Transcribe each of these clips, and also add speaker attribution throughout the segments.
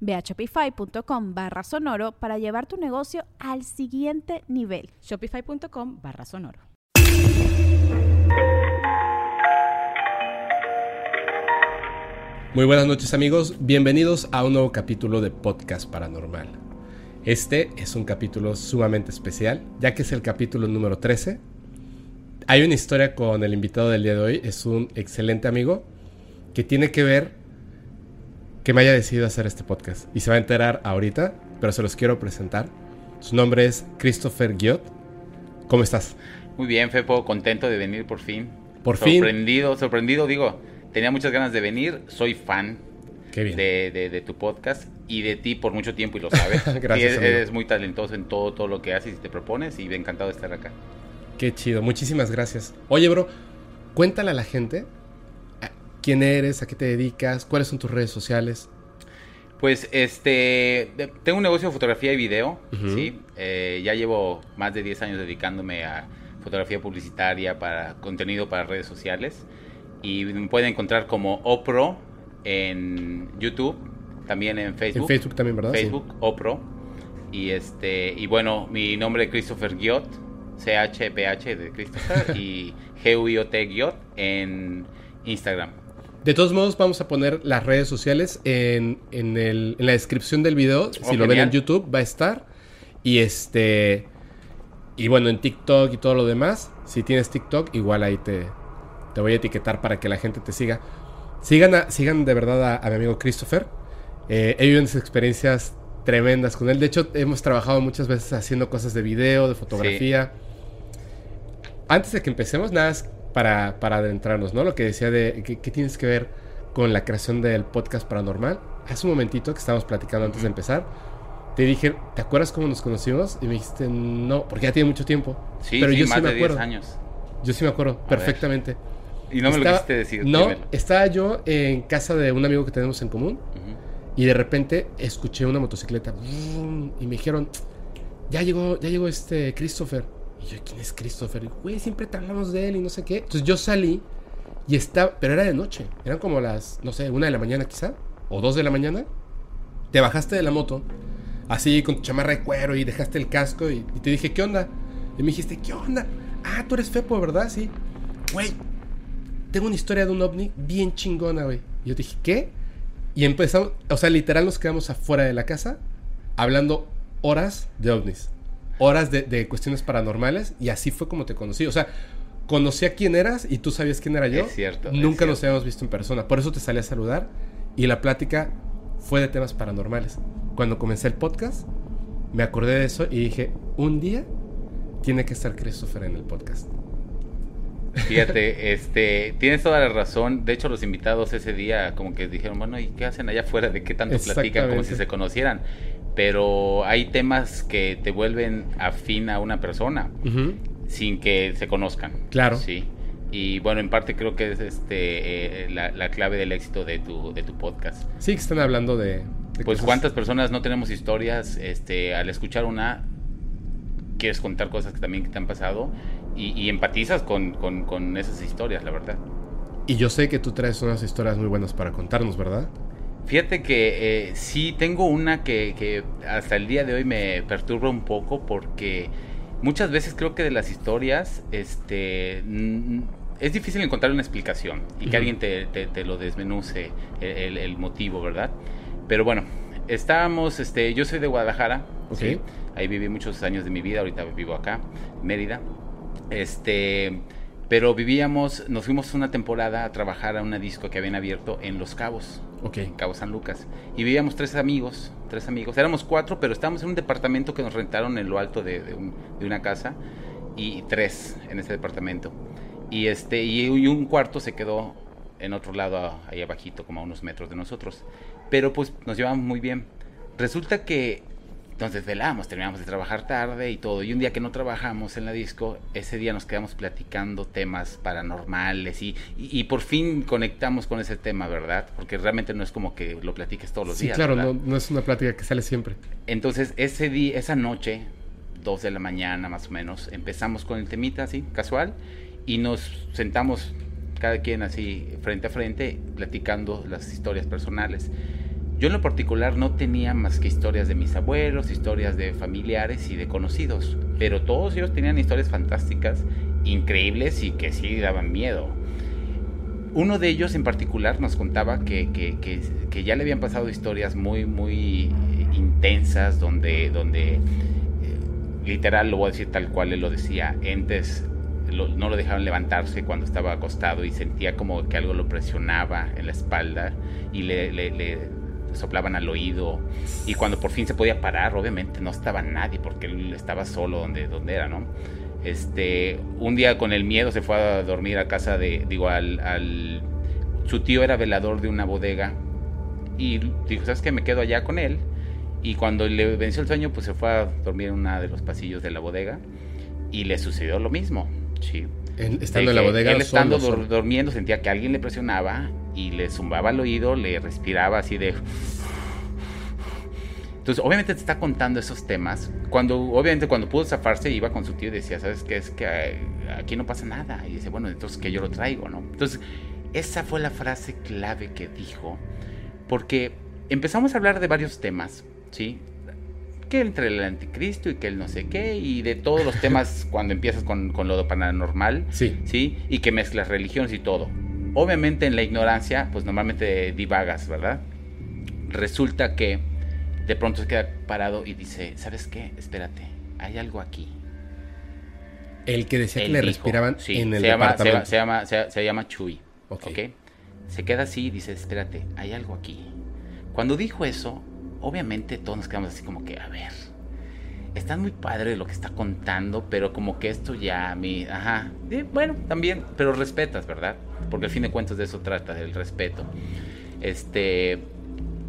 Speaker 1: Ve a shopify.com barra sonoro para llevar tu negocio al siguiente nivel.
Speaker 2: Shopify.com barra sonoro.
Speaker 3: Muy buenas noches amigos, bienvenidos a un nuevo capítulo de Podcast Paranormal. Este es un capítulo sumamente especial, ya que es el capítulo número 13. Hay una historia con el invitado del día de hoy, es un excelente amigo que tiene que ver que me haya decidido hacer este podcast. Y se va a enterar ahorita, pero se los quiero presentar. Su nombre es Christopher Guiot. ¿Cómo estás?
Speaker 4: Muy bien, Fepo, contento de venir por fin.
Speaker 3: Por fin.
Speaker 4: Sorprendido, sorprendido, digo, tenía muchas ganas de venir, soy fan
Speaker 3: Qué bien.
Speaker 4: De, de, tu podcast y de ti por mucho tiempo y lo sabes.
Speaker 3: Gracias.
Speaker 4: eres, eres, muy talentoso en todo, todo lo que haces y te propones y me encantado de estar acá.
Speaker 3: Qué chido, muchísimas gracias. Oye, bro, cuéntale a la gente quién eres, a qué te dedicas, cuáles son tus redes sociales.
Speaker 4: Pues este, tengo un negocio de fotografía y video, ¿sí? Eh, ya llevo más de 10 años dedicándome a fotografía publicitaria para contenido para redes sociales y me pueden encontrar como OPRO en YouTube, también en Facebook.
Speaker 3: En Facebook también, ¿verdad?
Speaker 4: Facebook, sí. OPRO. Y este, y bueno, mi nombre es Christopher Guiot, C-H-P-H de Christopher y G-U-I-O-T Guiot en Instagram.
Speaker 3: De todos modos, vamos a poner las redes sociales en, en, el, en la descripción del video. si
Speaker 4: Oh,
Speaker 3: lo ven en YouTube, va a estar. Y este. Y bueno, en TikTok y todo lo demás. Si tienes TikTok, igual ahí te, te voy a etiquetar para que la gente te siga. Sigan, a- sigan de verdad a, a mi amigo Christopher. Eh, he vivido unas experiencias tremendas con él. De hecho, hemos trabajado muchas veces haciendo cosas de video, de fotografía. Antes de que empecemos, nada más para, para adentrarnos, ¿no? Lo que decía de que, que tienes que ver con la creación del podcast paranormal. Hace un momentito que estábamos platicando antes de empezar, te dije, ¿te acuerdas cómo nos conocimos? Y me dijiste, no, porque ya tiene mucho tiempo.
Speaker 4: Sí,
Speaker 3: Pero
Speaker 4: sí,
Speaker 3: yo
Speaker 4: más
Speaker 3: sí me
Speaker 4: de 10
Speaker 3: acuerdo.
Speaker 4: años.
Speaker 3: Yo sí me acuerdo,
Speaker 4: ver.
Speaker 3: perfectamente.
Speaker 4: Y no me lo quisiste decir.
Speaker 3: No,
Speaker 4: dímelo.
Speaker 3: estaba yo en casa de un amigo que tenemos en común y de repente escuché una motocicleta y me dijeron, ya llegó, ya llegó este Christopher. Y yo, ¿quién es Christopher? Güey, siempre te hablamos de él y no sé qué. Entonces yo salí y estaba, pero era de noche. Eran como las, no sé, una de la mañana quizá, o dos de la mañana. Te bajaste de la moto, así con tu chamarra de cuero y dejaste el casco y, y te dije, ¿qué onda? Y me dijiste, ¿qué onda? Ah, tú eres Fepo, ¿verdad? Sí. Güey, tengo una historia de un ovni bien chingona, güey. Y yo dije, ¿qué? Y empezamos, o sea, literal nos quedamos afuera de la casa hablando horas de ovnis, horas de, de cuestiones paranormales y así fue como te conocí. O sea, conocí a quién eras y tú sabías quién era yo.
Speaker 4: Es cierto, es
Speaker 3: Nunca nos
Speaker 4: cierto.
Speaker 3: habíamos visto en persona. Por eso te salí a saludar y la plática fue de temas paranormales. Cuando comencé el podcast, me acordé de eso y dije, un día tiene que estar Christopher en el podcast.
Speaker 4: Fíjate, este, tienes toda la razón. De hecho, los invitados ese día como que dijeron, bueno, ¿y qué hacen allá afuera? ¿De qué tanto platican? Como si se conocieran. Pero hay temas que te vuelven afín a una persona sin que se conozcan.
Speaker 3: Claro.
Speaker 4: Sí. Y bueno, en parte creo que es este eh, la, la clave del éxito de tu, de tu podcast.
Speaker 3: Sí, que están hablando de... de
Speaker 4: Pues
Speaker 3: cosas-
Speaker 4: cuántas personas no tenemos historias, este, al escuchar una, quieres contar cosas que también que te han pasado y, y empatizas con, con- con esas historias, la verdad.
Speaker 3: Y yo sé que tú traes unas historias muy buenas para contarnos, ¿verdad?
Speaker 4: Fíjate que eh, sí tengo una que, que hasta el día de hoy me perturba un poco porque muchas veces creo que de las historias este, es difícil encontrar una explicación y que alguien te, te- te lo desmenuce el, el- motivo, ¿verdad? Pero bueno, estábamos, este, yo soy de Guadalajara. ¿sí? ahí viví muchos años de mi vida, ahorita vivo acá, Mérida. Este, Pero vivíamos, nos fuimos una temporada a trabajar a una disco que habían abierto en Los Cabos,
Speaker 3: Ok.
Speaker 4: en Cabo San Lucas. Y vivíamos tres amigos, tres amigos. Éramos cuatro, pero estábamos en un departamento que nos rentaron en lo alto de, de un- de una casa. Y tres en ese departamento. Y, este, y, un cuarto se quedó en otro lado, ahí abajito, como a unos metros de nosotros. Pero pues nos llevábamos muy bien. Resulta que nos desvelamos, terminamos de trabajar tarde y todo. Y un día que no trabajamos en la disco, ese día nos quedamos platicando temas paranormales y, y, y por fin conectamos con ese tema, ¿verdad? Porque realmente no es como que lo platiques todos los
Speaker 3: Sí,
Speaker 4: días.
Speaker 3: claro, no, no es una plática que sale siempre.
Speaker 4: Entonces, ese día, esa noche, dos de la mañana más o menos, empezamos con el temita así, casual, y nos sentamos cada quien así frente a frente, platicando las historias personales. Yo en lo particular no tenía más que historias de mis abuelos, historias de familiares y de conocidos, pero todos ellos tenían historias fantásticas, increíbles y que sí daban miedo. Uno de ellos en particular nos contaba que, que- que- que ya le habían pasado historias muy, muy intensas, donde, donde eh, literal, lo voy a decir tal cual él lo decía, entes lo- no lo dejaban levantarse cuando estaba acostado y sentía como que algo lo presionaba en la espalda y le, le- le soplaban al oído. Y cuando por fin se podía parar, obviamente no estaba nadie porque él estaba solo donde, donde era, ¿no? Este, un día con el miedo se fue a dormir a casa de, digo, al, su tío era velador de una bodega y dijo, ¿sabes qué? Me quedo allá con él. Y cuando le venció el sueño, pues se fue a dormir en uno de los pasillos de la bodega y le sucedió lo mismo, sí.
Speaker 3: En- estando en la bodega.
Speaker 4: Él estando
Speaker 3: solo, solo.
Speaker 4: durmiendo sentía que alguien le presionaba y le zumbaba al oído, le respiraba así de... Entonces, obviamente te está contando esos temas. Cuando, obviamente, cuando pudo zafarse, iba con su tío y decía, ¿sabes qué? Es que eh, aquí no pasa nada. Y dice, bueno, entonces que yo lo traigo, ¿no? Entonces, esa fue la frase clave que dijo. Porque empezamos a hablar de varios temas, ¿sí? Que entre el anticristo y que el no sé qué, y de todos los temas cuando empiezas con, con lo paranormal,
Speaker 3: Sí.
Speaker 4: ¿sí? Y que mezclas religiones y todo. Obviamente en la ignorancia, pues normalmente divagas, ¿verdad? Resulta que de pronto se queda parado y dice, ¿sabes qué? Espérate, hay algo aquí.
Speaker 3: El que decía que
Speaker 4: Él
Speaker 3: le respiraban
Speaker 4: sí,
Speaker 3: en el
Speaker 4: se llama, se, llama, se, se llama Chuy.
Speaker 3: Ok.
Speaker 4: ¿ok? Se queda así y dice, espérate, hay algo aquí. Cuando dijo eso, obviamente todos nos quedamos así como que, a ver, está muy padre lo que está contando, pero como que esto ya a mí, ajá, bueno, también, pero respetas, ¿verdad? Porque al fin de cuentas de eso trata, del respeto. Este,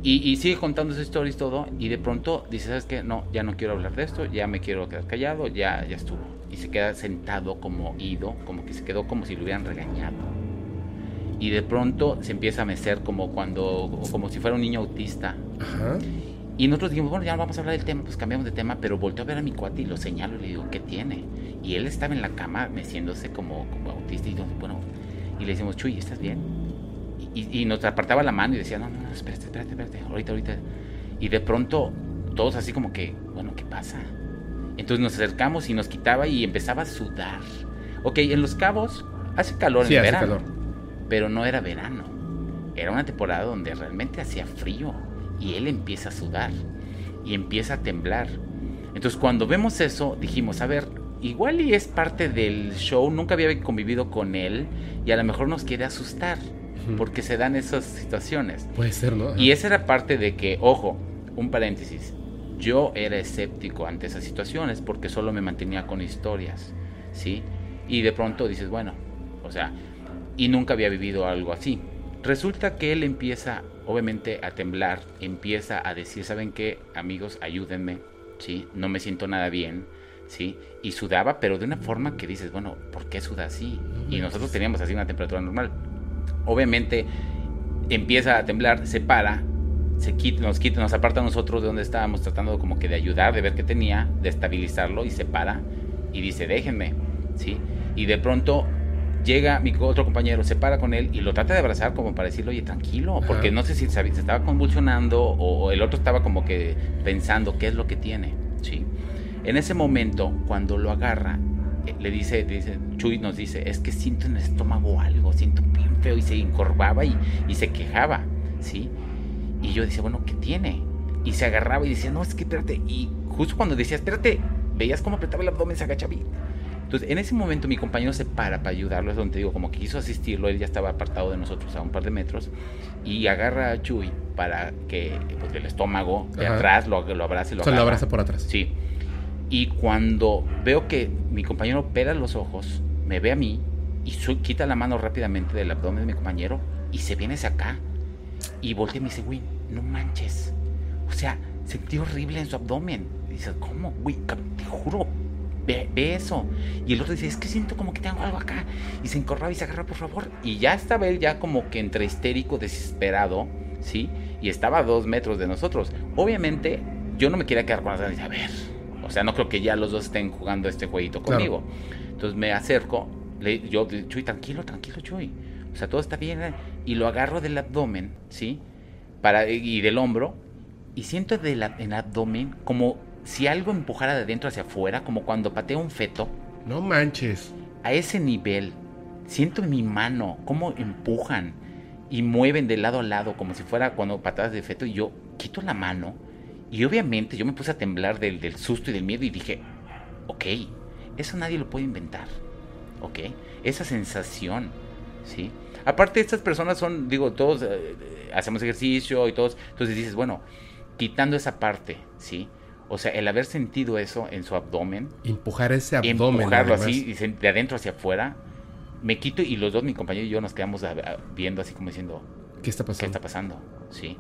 Speaker 4: y, y sigue contando su historia y todo, y de pronto dice, ¿sabes qué? No, ya no quiero hablar de esto, ya me quiero quedar callado, ya, ya estuvo. Y se queda sentado como ido, como que se quedó como si lo hubieran regañado. Y de pronto se empieza a mecer como cuando, como si fuera un niño autista.
Speaker 3: Ajá.
Speaker 4: Y nosotros dijimos, bueno, ya no vamos a hablar del tema, pues cambiamos de tema, pero volteó a ver a mi cuate y lo señalo y le digo, ¿qué tiene? Y él estaba en la cama meciéndose como, como autista y bueno, y le decimos, Chuy, ¿estás bien? Y, y- y nos apartaba la mano y decía, no, no, no, espérate, espérate, espérate, ahorita, ahorita. Y de pronto, todos así como que, bueno, ¿qué pasa? Entonces nos acercamos y nos quitaba y empezaba a sudar. Ok, en Los Cabos hace calor
Speaker 3: Sí,
Speaker 4: en
Speaker 3: hace
Speaker 4: verano,
Speaker 3: calor.
Speaker 4: Pero no era verano. Era una temporada donde realmente hacía frío y él empieza a sudar y empieza a temblar. Entonces cuando vemos eso dijimos, a ver, igual y es parte del show, nunca había convivido con él y a lo mejor nos quiere asustar porque se dan esas situaciones.
Speaker 3: Puede ser, ¿no?
Speaker 4: Y esa era parte de que, ojo, un paréntesis, yo era escéptico ante esas situaciones porque solo me mantenía con historias, ¿sí? Y de pronto dices, bueno, o sea, y nunca había vivido algo así. Resulta que él empieza, obviamente, a temblar, empieza a decir, ¿saben qué? Amigos, ayúdenme, ¿sí? No me siento nada bien, ¿sí? Y sudaba, pero de una forma que dices, bueno, ¿por qué suda así? Y nosotros teníamos así una temperatura normal. Obviamente, empieza a temblar, se para, se quita, nos quita, nos aparta a nosotros de donde estábamos tratando como que de ayudar, de ver qué tenía, de estabilizarlo y se para y dice, déjenme, ¿sí? Y de pronto llega mi otro compañero, se para con él y lo trata de abrazar como para decirle, oye, tranquilo, porque
Speaker 3: Ajá.
Speaker 4: no sé si se, estaba convulsionando o, el otro estaba como que pensando qué es lo que tiene, ¿sí? En ese momento, cuando lo agarra, eh, le dice, dice, Chuy nos dice, es que siento en el estómago algo, siento bien feo y se encorvaba y, y se quejaba, ¿sí? Y yo decía, bueno, ¿qué tiene? Y se agarraba y decía, no, es que espérate. Y justo cuando decía, espérate, veías cómo apretaba el abdomen, se agachaba y Entonces, en ese momento mi compañero se para para ayudarlo, es donde digo, como que quiso asistirlo, él ya estaba apartado de nosotros a un par de metros, y agarra a Chuy para que pues, el estómago de
Speaker 3: Ajá.
Speaker 4: atrás lo, lo abrace y lo
Speaker 3: O sea, lo abraza por atrás.
Speaker 4: Sí. Y cuando veo que mi compañero pela los ojos, me ve a mí y su- quita la mano rápidamente del abdomen de mi compañero y se viene hacia acá. Y voltea y me dice, güey, no manches. O sea, sentí horrible en su abdomen. Y dice, ¿cómo? Güey, te juro, ve, ve eso. Y el otro dice, es que siento como que tengo algo acá. Y se encorraba y se agarra, por favor. Y ya estaba él ya como que entre histérico, desesperado, ¿sí? Y estaba a dos metros de nosotros. Obviamente, yo no me quería quedar con las ganas de, a ver. O sea, no creo que ya los dos estén jugando este jueguito
Speaker 3: Claro.
Speaker 4: conmigo. Entonces me acerco, le, yo, Chuy, tranquilo, tranquilo, Chuy. O sea, todo está bien. eh". Y lo agarro del abdomen, ¿sí? Para, y del hombro. Y siento del en el abdomen como si algo empujara de adentro hacia afuera, como cuando pateo un feto.
Speaker 3: No manches.
Speaker 4: A ese nivel, siento en mi mano cómo empujan y mueven de lado a lado, como si fuera cuando patadas de feto. Y yo quito la mano. Y obviamente yo me puse a temblar del, del susto y del miedo y dije, ok, eso nadie lo puede inventar. ¿Ok? Esa sensación, ¿sí? Aparte, estas personas son, digo, todos eh, hacemos ejercicio y todos. Entonces dices, bueno, quitando esa parte, ¿sí? O sea, el haber sentido eso en su abdomen,
Speaker 3: Empujar ese abdomen.
Speaker 4: empujarlo
Speaker 3: además.
Speaker 4: así, de adentro hacia afuera, me quito y los dos, mi compañero y yo, nos quedamos a- a- viendo así como diciendo,
Speaker 3: ¿Qué está
Speaker 4: ¿qué
Speaker 3: pasando?
Speaker 4: está pasando? ¿Sí?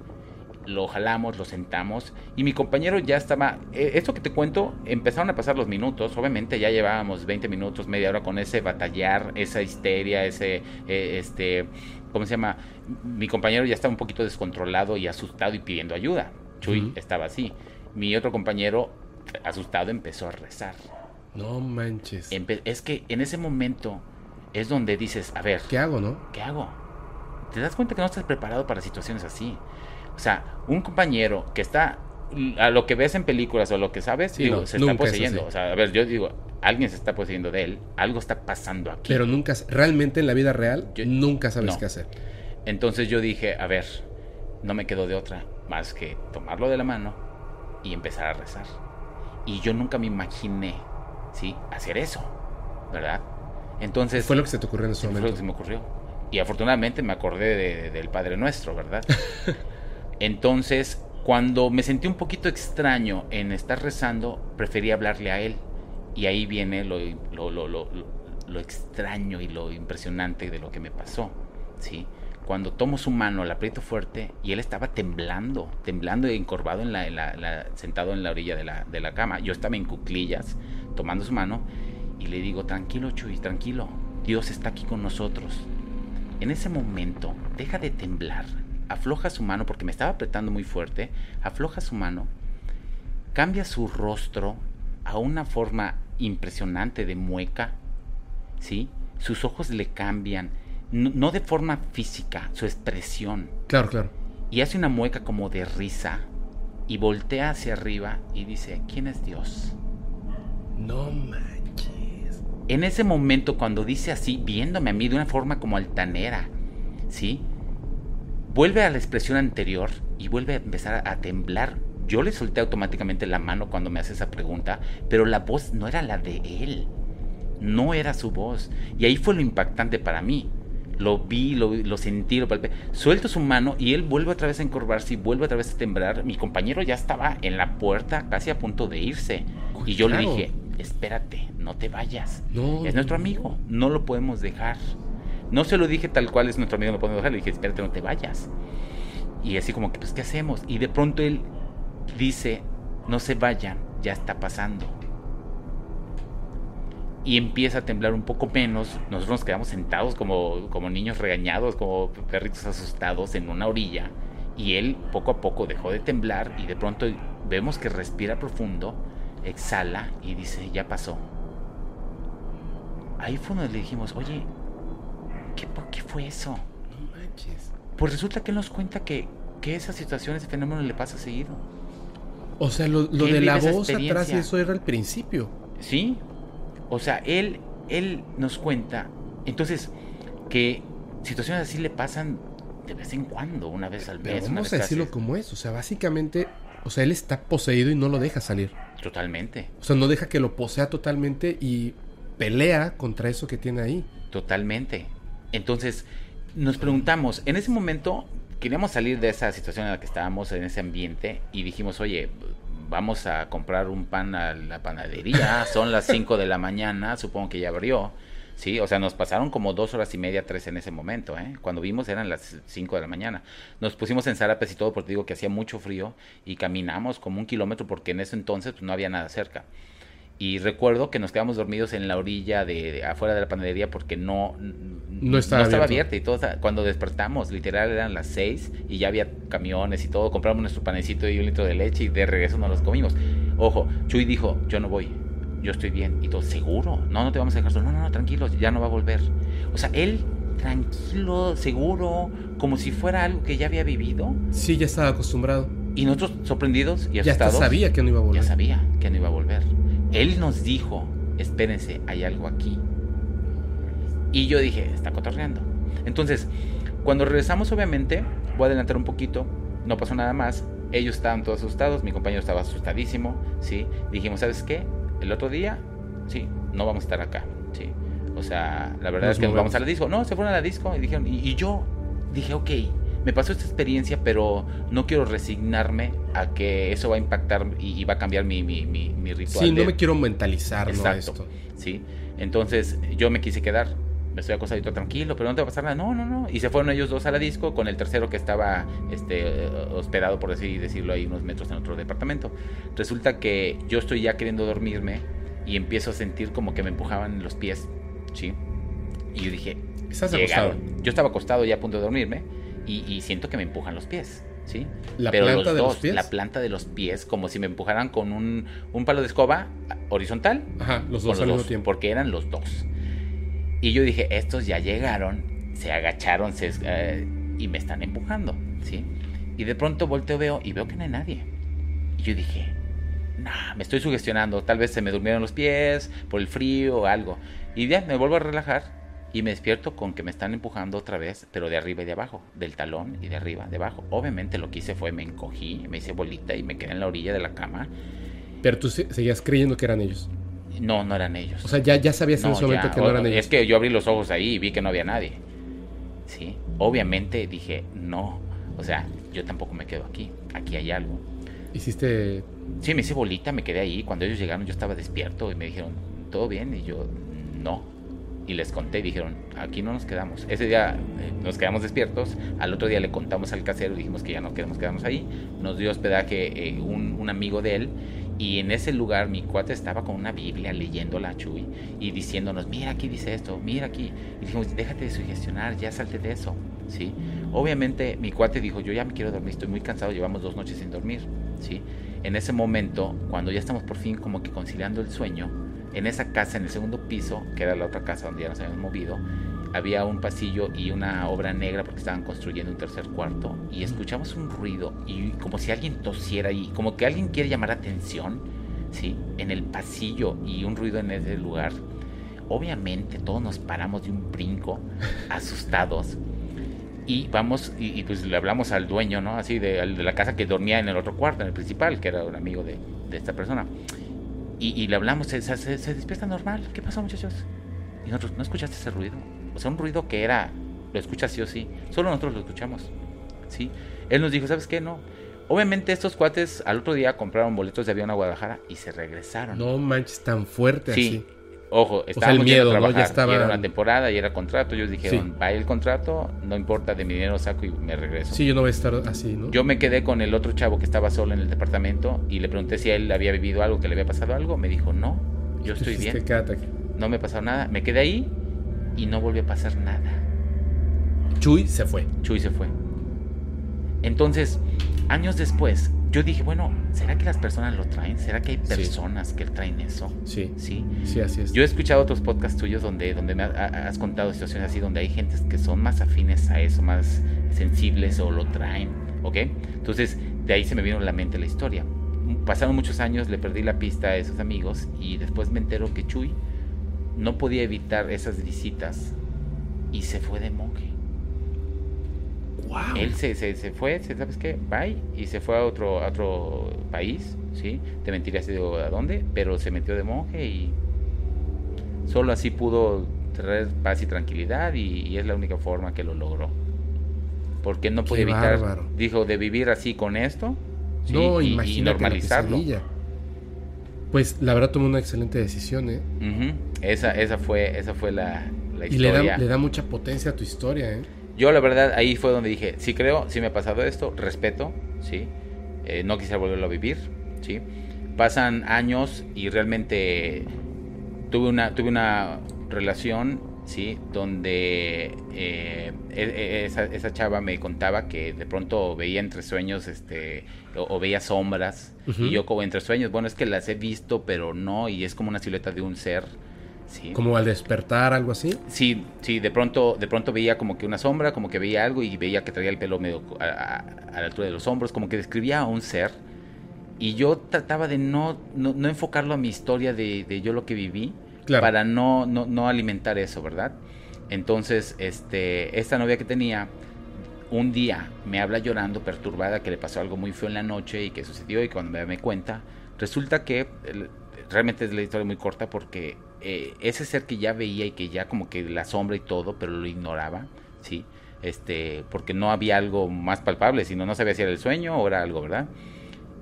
Speaker 4: Lo jalamos, lo sentamos y mi compañero ya estaba... eh, esto que te cuento, empezaron a pasar los minutos, obviamente ya llevábamos 20 minutos, media hora con ese batallar, esa histeria, ese, eh, este, ¿cómo se llama? Mi compañero ya estaba un poquito descontrolado y asustado y pidiendo ayuda. Chuy
Speaker 3: Ujú.
Speaker 4: estaba así. Mi otro compañero, asustado, empezó a rezar.
Speaker 3: No manches.
Speaker 4: Empe- es que en ese momento es donde dices, a ver,
Speaker 3: ¿Qué hago, no?
Speaker 4: ¿qué hago? Te das cuenta que no estás preparado para situaciones así. O sea, un compañero que está a lo que ves en películas o lo que sabes,
Speaker 3: Sí,
Speaker 4: digo,
Speaker 3: no,
Speaker 4: se está poseyendo. O sea, a ver, yo digo, alguien se está poseyendo de él, algo está pasando aquí.
Speaker 3: Pero nunca, realmente en la vida real,
Speaker 4: Yo-
Speaker 3: nunca sabes
Speaker 4: no.
Speaker 3: qué hacer.
Speaker 4: Entonces yo dije, a ver, no me quedó de otra más que tomarlo de la mano y empezar a rezar. Y yo nunca me imaginé, ¿sí? Hacer eso, ¿verdad? Entonces...
Speaker 3: Fue lo que se te ocurrió en ese
Speaker 4: Sí, fue lo
Speaker 3: momento.
Speaker 4: que se me ocurrió. Y afortunadamente me acordé de- del Padre Nuestro, ¿verdad? Entonces, cuando me sentí un poquito extraño en estar rezando, preferí hablarle a él. Y ahí viene lo, lo, lo, lo- lo- lo extraño y lo impresionante de lo que me pasó, ¿sí? Cuando tomo su mano, la aprieto fuerte y él estaba temblando, temblando y encorvado en la, en la- la- sentado en la orilla de la, de la cama. Yo estaba en cuclillas, tomando su mano y le digo, tranquilo Chuy, tranquilo, Dios está aquí con nosotros. En ese momento, deja de temblar, afloja su mano porque me estaba apretando muy fuerte, afloja su mano, cambia su rostro a una forma impresionante de mueca, ¿sí? Sus ojos le cambian, no, no de forma física, su expresión,
Speaker 3: Claro, claro.
Speaker 4: y hace una mueca como de risa y voltea hacia arriba y dice, ¿quién es Dios?
Speaker 3: No manches.
Speaker 4: En ese momento, cuando dice así, viéndome a mí de una forma como altanera, ¿sí? Vuelve a la expresión anterior y vuelve a empezar a, a temblar. Yo le solté automáticamente la mano cuando me hace esa pregunta, pero la voz no era la de él. No era su voz. Y ahí fue lo impactante para mí. Lo vi, lo, lo sentí, lo palpé. Suelto su mano y él vuelve otra vez a encorvarse y vuelve otra vez a temblar. Mi compañero ya estaba en la puerta, casi a punto de irse. Y yo le dije, espérate, no te vayas.
Speaker 3: No.
Speaker 4: Es nuestro amigo, no lo podemos dejar. No se lo dije tal cual es nuestro amigo, no lo podemos dejar. Le dije, espérate, no te vayas. Y así como que, pues, ¿qué hacemos? Y de pronto él dice, no se vayan, ya está pasando. Y empieza a temblar un poco menos. Nosotros nos quedamos sentados como, como niños regañados, como perritos asustados en una orilla. Y él poco a poco dejó de temblar y de pronto vemos que respira profundo, exhala y dice, ya pasó. Ahí fue donde le dijimos, oye, ¿qué, qué fue eso?
Speaker 3: No manches.
Speaker 4: Pues resulta que él nos cuenta que, que esa situación, ese fenómeno le pasa seguido.
Speaker 3: O sea, lo, lo
Speaker 4: ¿Quién
Speaker 3: de la voz atrás, eso era el principio.
Speaker 4: ¿Sí? O sea, él, él nos cuenta, entonces, que situaciones así le pasan de vez en cuando, una vez al
Speaker 3: Pero
Speaker 4: mes. una
Speaker 3: vamos a decirlo
Speaker 4: seis-
Speaker 3: como es. O sea, básicamente, o sea, él está poseído y no lo deja salir.
Speaker 4: Totalmente.
Speaker 3: O sea, no deja que lo posea totalmente y pelea contra eso que tiene ahí.
Speaker 4: Totalmente. Entonces, nos preguntamos, en ese momento queríamos salir de esa situación en la que estábamos, en ese ambiente, y dijimos, oye, vamos a comprar un pan a la panadería, son las 5 de la mañana, supongo que ya abrió. Sí, o sea, nos pasaron como dos horas y media, tres en ese momento, ¿eh? Cuando vimos eran las 5 de la mañana. Nos pusimos en zarapes y todo porque digo que hacía mucho frío y caminamos como un kilómetro porque en ese entonces pues, no había nada cerca. Y recuerdo que nos quedamos dormidos en la orilla de, afuera de la panadería porque no,
Speaker 3: no estaba,
Speaker 4: abierta y todo. Cuando despertamos, literal eran las seis y ya había camiones y todo. Compramos nuestro panecito y un litro de leche y de regreso nos los comimos. Ojo, Chuy dijo, yo no voy, yo estoy bien. Y todo, ¿seguro? No, no te vamos a dejar solo. No, no, no, tranquilo, ya no va a volver. O sea, él tranquilo, seguro, como si fuera algo que ya había vivido.
Speaker 3: Sí, ya estaba acostumbrado.
Speaker 4: Y nosotros sorprendidos y asustados.
Speaker 3: Ya sabía que no iba a volver.
Speaker 4: Ya sabía que no iba a volver. Él nos dijo, espérense, hay algo aquí. Y yo dije, está cotorreando. Entonces, cuando regresamos, obviamente, voy a adelantar un poquito, no pasó nada más. Ellos estaban todos asustados, mi compañero estaba asustadísimo, ¿sí? Dijimos, ¿sabes qué? El otro día, sí, no vamos a estar acá, ¿sí? O sea, la verdad es que nos vamos a la disco. No, se fueron a la disco y dijeron, y yo dije, ok, me pasó esta experiencia, pero no quiero resignarme a que eso va a impactar y, va a cambiar mi, mi, mi, ritual.
Speaker 3: Sí, no me quiero mentalizar Exacto, esto.
Speaker 4: Sí, entonces yo me quise quedar. Me estoy acostadito tranquilo, pero no te va a pasar nada. No, no, no. Y se fueron ellos dos a la disco con el tercero que estaba este, hospedado, por así decirlo, ahí unos metros en otro departamento. Resulta que yo estoy ya queriendo dormirme y empiezo a sentir como que me empujaban los pies. ¿Sí? Y yo dije,
Speaker 3: ¿Estás acostado?
Speaker 4: Yo estaba acostado ya a punto de dormirme y, siento que me empujan los pies. ¿sí?
Speaker 3: ¿La planta de los pies?
Speaker 4: La planta de los pies, como si me empujaran con un, palo de escoba horizontal.
Speaker 3: Ajá, los dos al mismo tiempo.
Speaker 4: Porque eran los dos. Y yo dije, estos ya llegaron, se agacharon se, eh, y me están empujando, ¿sí? Y de pronto volteo, veo y veo que no hay nadie. Y yo dije, nah, me estoy sugestionando, tal vez se me durmieron los pies por el frío o algo. Y ya me vuelvo a relajar y me despierto con que me están empujando otra vez, pero de arriba y de abajo, del talón y de arriba, de abajo. Obviamente lo que hice fue me encogí, me hice bolita y me quedé en la orilla de la cama.
Speaker 3: Pero tú seguías creyendo que eran ellos.
Speaker 4: No, no eran ellos.
Speaker 3: O sea, ya, ya sabías en ese momento que no eran ellos.
Speaker 4: Es que yo abrí los ojos ahí y vi que no había nadie. Sí, obviamente dije, no. O sea, yo tampoco me quedo aquí. Aquí hay algo.
Speaker 3: ¿Hiciste...?
Speaker 4: Sí, me hice bolita, me quedé ahí. Cuando ellos llegaron yo estaba despierto y me dijeron, ¿todo bien? Y yo, no y les conté dijeron, aquí no nos quedamos. Ese día eh, nos quedamos despiertos, al otro día le contamos al casero, dijimos que ya no queremos quedarnos ahí, nos dio hospedaje eh, un, amigo de él y en ese lugar mi cuate estaba con una Biblia leyendo la Chuy y diciéndonos, mira aquí dice esto, mira aquí. Y dijimos, déjate de sugestionar, ya salte de eso. ¿Sí? Obviamente mi cuate dijo, yo ya me quiero dormir, estoy muy cansado, llevamos dos noches sin dormir. ¿Sí? En ese momento, cuando ya estamos por fin como que conciliando el sueño, en esa casa, en el segundo piso, que era la otra casa donde ya nos habíamos movido, había un pasillo y una obra negra porque estaban construyendo un tercer cuarto y escuchamos un ruido y como si alguien tosiera y como que alguien quiere llamar atención, ¿sí? En el pasillo y un ruido en ese lugar. Obviamente todos nos paramos de un brinco, asustados. Y vamos, y, pues le hablamos al dueño, ¿no? Así de, de, la casa que dormía en el otro cuarto, en el principal, que era un amigo de, de esta persona. Y, le hablamos, se, se, despierta normal. ¿Qué pasó, muchachos? Y nosotros, ¿no escuchaste ese ruido? O sea, un ruido que era, lo escuchas sí o sí. Solo nosotros lo escuchamos. ¿Sí? Él nos dijo, ¿sabes qué? No. Obviamente estos cuates al otro día compraron boletos de avión a Guadalajara y se regresaron.
Speaker 3: No manches, tan fuerte
Speaker 4: sí.
Speaker 3: así.
Speaker 4: Ojo, estábamos o sea, el miedo, Ya estaba... era una temporada y era contrato. Ellos dijeron, va el contrato, no importa, de mi dinero saco y me regreso.
Speaker 3: Sí, yo no voy a estar así, ¿no?
Speaker 4: Yo me quedé con el otro chavo que estaba solo en el departamento y le pregunté si él había vivido algo, que le había pasado algo. Me dijo, no, yo estoy bien. No me pasó nada. Me quedé ahí y no volvió a pasar nada.
Speaker 3: Chuy se fue.
Speaker 4: Chuy se fue. Entonces, años después, yo dije, bueno, ¿será que las personas lo traen? ¿Será que hay personas que traen eso?
Speaker 3: Sí.
Speaker 4: Sí.
Speaker 3: Sí, así es.
Speaker 4: Yo he escuchado otros podcasts tuyos donde, donde me has contado situaciones así, donde hay gentes que son más afines a eso, más sensibles o lo traen, ¿ok? Entonces, de ahí se me vino a la mente la historia. Pasaron muchos años, le perdí la pista a esos amigos y después me entero que Chuy no podía evitar esas visitas y se fue de monje. Él se, se, se, fue, ¿sabes qué? Bye. Y se fue a otro, a otro país, ¿sí? Te mentiría si digo a dónde, pero se metió de monje y Solo así pudo traer paz y tranquilidad y, y es la única forma que lo logró. Porque no puede evitar,
Speaker 3: bárbaro.
Speaker 4: dijo, de vivir así con esto ¿sí?
Speaker 3: no,
Speaker 4: y- y,
Speaker 3: la
Speaker 4: normalizarlo.
Speaker 3: pesadilla. Pues la verdad tomó una excelente decisión, ¿eh?
Speaker 4: Esa, esa fue, esa fue la, la
Speaker 3: Y le
Speaker 4: historia.
Speaker 3: da, le da mucha potencia a tu historia, ¿eh?
Speaker 4: Yo la verdad ahí fue donde dije, sí creo, sí me ha pasado esto, respeto, sí, Eh, no quisiera volverlo a vivir, sí. Pasan años y realmente tuve una, tuve una relación, sí, donde eh, e- e- esa, esa chava me contaba que de pronto veía entre sueños, este, o, o veía sombras y yo como entre sueños, bueno es que las he visto pero no y es como una silueta de un ser, sí.
Speaker 3: Como al despertar, algo así.
Speaker 4: Sí, sí, de pronto, de pronto veía como que una sombra, como que veía algo y veía que traía el pelo medio a, a- a la altura de los hombros, como que describía a un ser. Y yo trataba de no, no, no enfocarlo a mi historia de, de yo lo que viví,
Speaker 3: Claro.
Speaker 4: para no, no, no alimentar eso, ¿verdad? Entonces, este, esta novia que tenía, un día me habla llorando, perturbada, que le pasó algo muy feo en la noche y que sucedió, y cuando me, me cuenta, resulta que realmente es la historia muy corta porque eh, ese ser que ya veía y que ya como que la sombra y todo, pero lo ignoraba, ¿sí? Este, porque no había algo más palpable, sino no sabía si era el sueño o era algo, ¿verdad?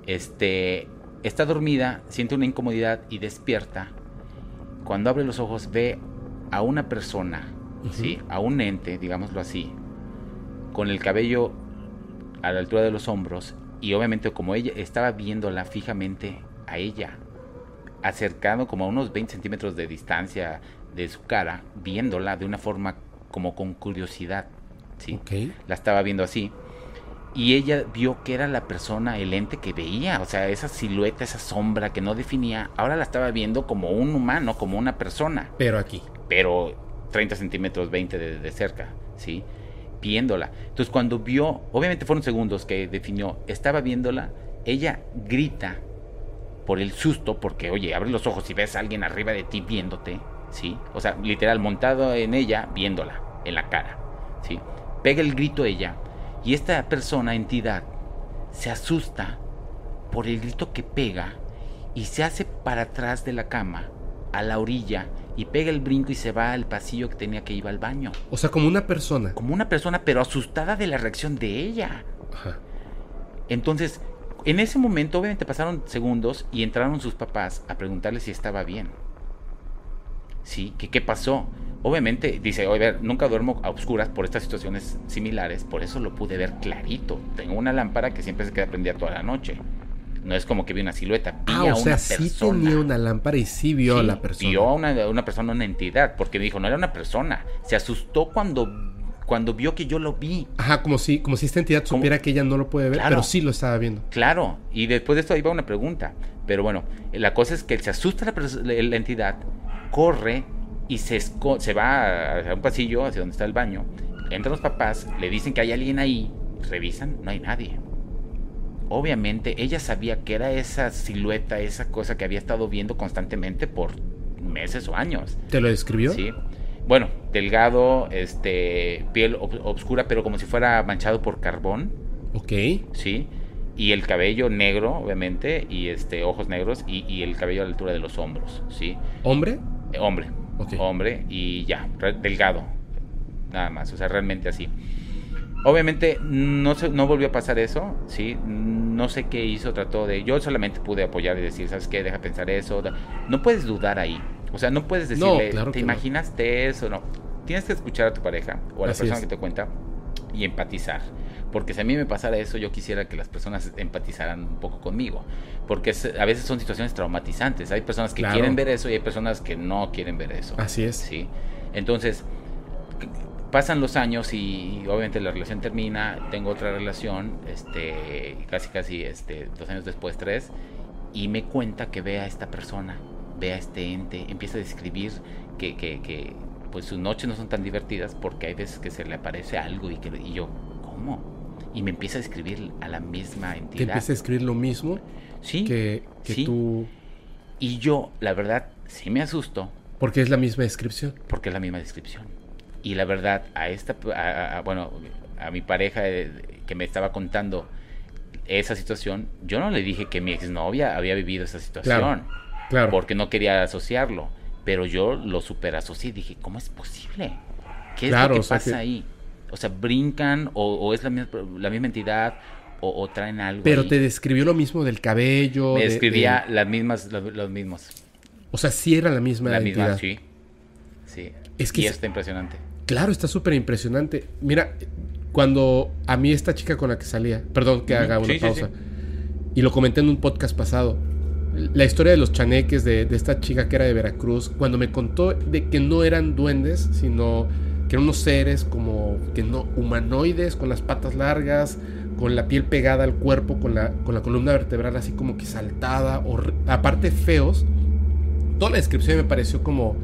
Speaker 4: Este, está dormida, siente una incomodidad y despierta. Cuando abre los ojos ve a una persona, ¿sí? A un ente, digámoslo así, con el cabello a la altura de los hombros y obviamente como ella estaba viéndola fijamente a ella, acercado como a unos 20 centímetros de distancia de su cara, viéndola de una forma como con curiosidad, ¿sí?
Speaker 3: Ok.
Speaker 4: La estaba viendo así. Y ella vio que era la persona, el ente que veía, o sea, esa silueta, esa sombra que no definía, ahora la estaba viendo como un humano, como una persona
Speaker 3: Pero aquí.
Speaker 4: pero 30 centímetros, 20 de, de cerca, ¿sí? Viéndola. Entonces cuando vio, obviamente fueron segundos que definió, estaba viéndola, ella grita por el susto, porque oye, abre los ojos y ves a alguien arriba de ti viéndote, ¿sí? O sea, literal, montado en ella, viéndola, en la cara, ¿sí? Pega el grito ella, y esta persona, entidad, se asusta por el grito que pega y se hace para atrás de la cama, a la orilla, y pega el brinco y se va al pasillo que tenía que ir al baño.
Speaker 3: O sea, como una persona.
Speaker 4: Como una persona, pero asustada de la reacción de ella.
Speaker 3: Ajá.
Speaker 4: Entonces, en ese momento, obviamente pasaron segundos y entraron sus papás a preguntarle si estaba bien. Sí, que qué pasó. Obviamente, dice, oye, a ver, nunca duermo a oscuras por estas situaciones similares, por eso lo pude ver clarito. Tengo una lámpara que siempre se queda prendida toda la noche. No es como que vi una silueta, vi
Speaker 3: Ah,
Speaker 4: a
Speaker 3: o sea,
Speaker 4: una
Speaker 3: sí tenía una lámpara y sí vio a la persona.
Speaker 4: Vio a una, a una persona, una entidad, porque me dijo, no era una persona. Se asustó cuando, cuando vio que yo lo vi.
Speaker 3: Ajá, como si, como si esta entidad
Speaker 4: Como-
Speaker 3: supiera que ella no lo puede ver,
Speaker 4: Claro.
Speaker 3: pero sí lo estaba viendo.
Speaker 4: Claro, y después de esto ahí va una pregunta. Pero bueno, la cosa es que se asusta la, la- entidad, corre y se, se va a un pasillo hacia donde está el baño. Entran los papás, le dicen que hay alguien ahí, revisan, no hay nadie. Obviamente ella sabía que era esa silueta, esa cosa que había estado viendo constantemente por meses o años.
Speaker 3: ¿Te lo describió?
Speaker 4: Sí. Bueno, delgado, este, piel ob- obscura, pero como si fuera manchado por carbón,
Speaker 3: Ok.
Speaker 4: ¿sí? Y el cabello negro, obviamente, y este, ojos negros, y, y el cabello a la altura de los hombros, ¿sí?
Speaker 3: ¿Hombre?
Speaker 4: Eh, hombre,
Speaker 3: Ok.
Speaker 4: hombre, y ya, delgado, nada más, o sea, realmente así. Obviamente no, se, no volvió a pasar eso, ¿sí? No sé qué hizo, trató de... Yo solamente pude apoyar y decir, ¿sabes qué? Deja pensar eso. No puedes dudar ahí. O sea, no puedes
Speaker 3: No,
Speaker 4: decirle,
Speaker 3: claro
Speaker 4: ¿te
Speaker 3: que no.
Speaker 4: imaginaste eso? No. Tienes que escuchar a tu pareja o a la
Speaker 3: Así
Speaker 4: persona
Speaker 3: es.
Speaker 4: que te cuenta y empatizar. Porque si a mí me pasara eso, yo quisiera que las personas empatizaran un poco conmigo. Porque es- a veces son situaciones traumatizantes. Hay personas que
Speaker 3: Claro.
Speaker 4: quieren ver eso y hay personas que no quieren ver eso.
Speaker 3: Así es.
Speaker 4: Sí. Entonces, pasan los años y, obviamente la relación termina, tengo otra relación, este, casi casi este, dos años después, tres, y me cuenta que ve a esta persona, ve a este ente, empieza a describir que, que, que pues sus noches no son tan divertidas porque hay veces que se le aparece algo y, que, y yo, ¿cómo? Y me empieza a describir a la misma entidad.
Speaker 3: empiece a escribir lo mismo
Speaker 4: sí,
Speaker 3: que, que
Speaker 4: sí.
Speaker 3: tú.
Speaker 4: Y yo, la verdad, sí me asusto,
Speaker 3: Porque es la misma descripción.
Speaker 4: porque es la misma descripción. Y la verdad, a esta, a- a- a- bueno, a mi pareja eh, que me estaba contando esa situación, yo no le dije que mi exnovia había vivido esa situación,
Speaker 3: Claro.
Speaker 4: Porque no quería asociarlo. pero yo lo super asocié y dije, ¿cómo es posible? ¿Qué es lo
Speaker 3: o
Speaker 4: que
Speaker 3: sea
Speaker 4: pasa
Speaker 3: que-
Speaker 4: ahí? O sea, brincan o, o es la misma, la misma entidad o, o traen algo.
Speaker 3: Pero
Speaker 4: ahí?
Speaker 3: te describió lo mismo del cabello.
Speaker 4: Me
Speaker 3: de-
Speaker 4: describía
Speaker 3: de-
Speaker 4: las mismas, los, los mismos.
Speaker 3: o sea, sí era la misma
Speaker 4: La
Speaker 3: entidad.
Speaker 4: misma, sí. Sí.
Speaker 3: Es que
Speaker 4: y
Speaker 3: es-
Speaker 4: está impresionante.
Speaker 3: Claro, está súper impresionante. Mira, cuando a mí esta chica con la que salía, perdón que haga una
Speaker 4: sí, sí,
Speaker 3: pausa,
Speaker 4: sí.
Speaker 3: y lo comenté en un podcast pasado, la historia de los chaneques de, de esta chica que era de Veracruz, cuando me contó de que no eran duendes, sino que eran unos seres como que no humanoides, con las patas largas, con la piel pegada al cuerpo, con la, con la columna vertebral así como que saltada, hor- aparte feos, toda la descripción me pareció como...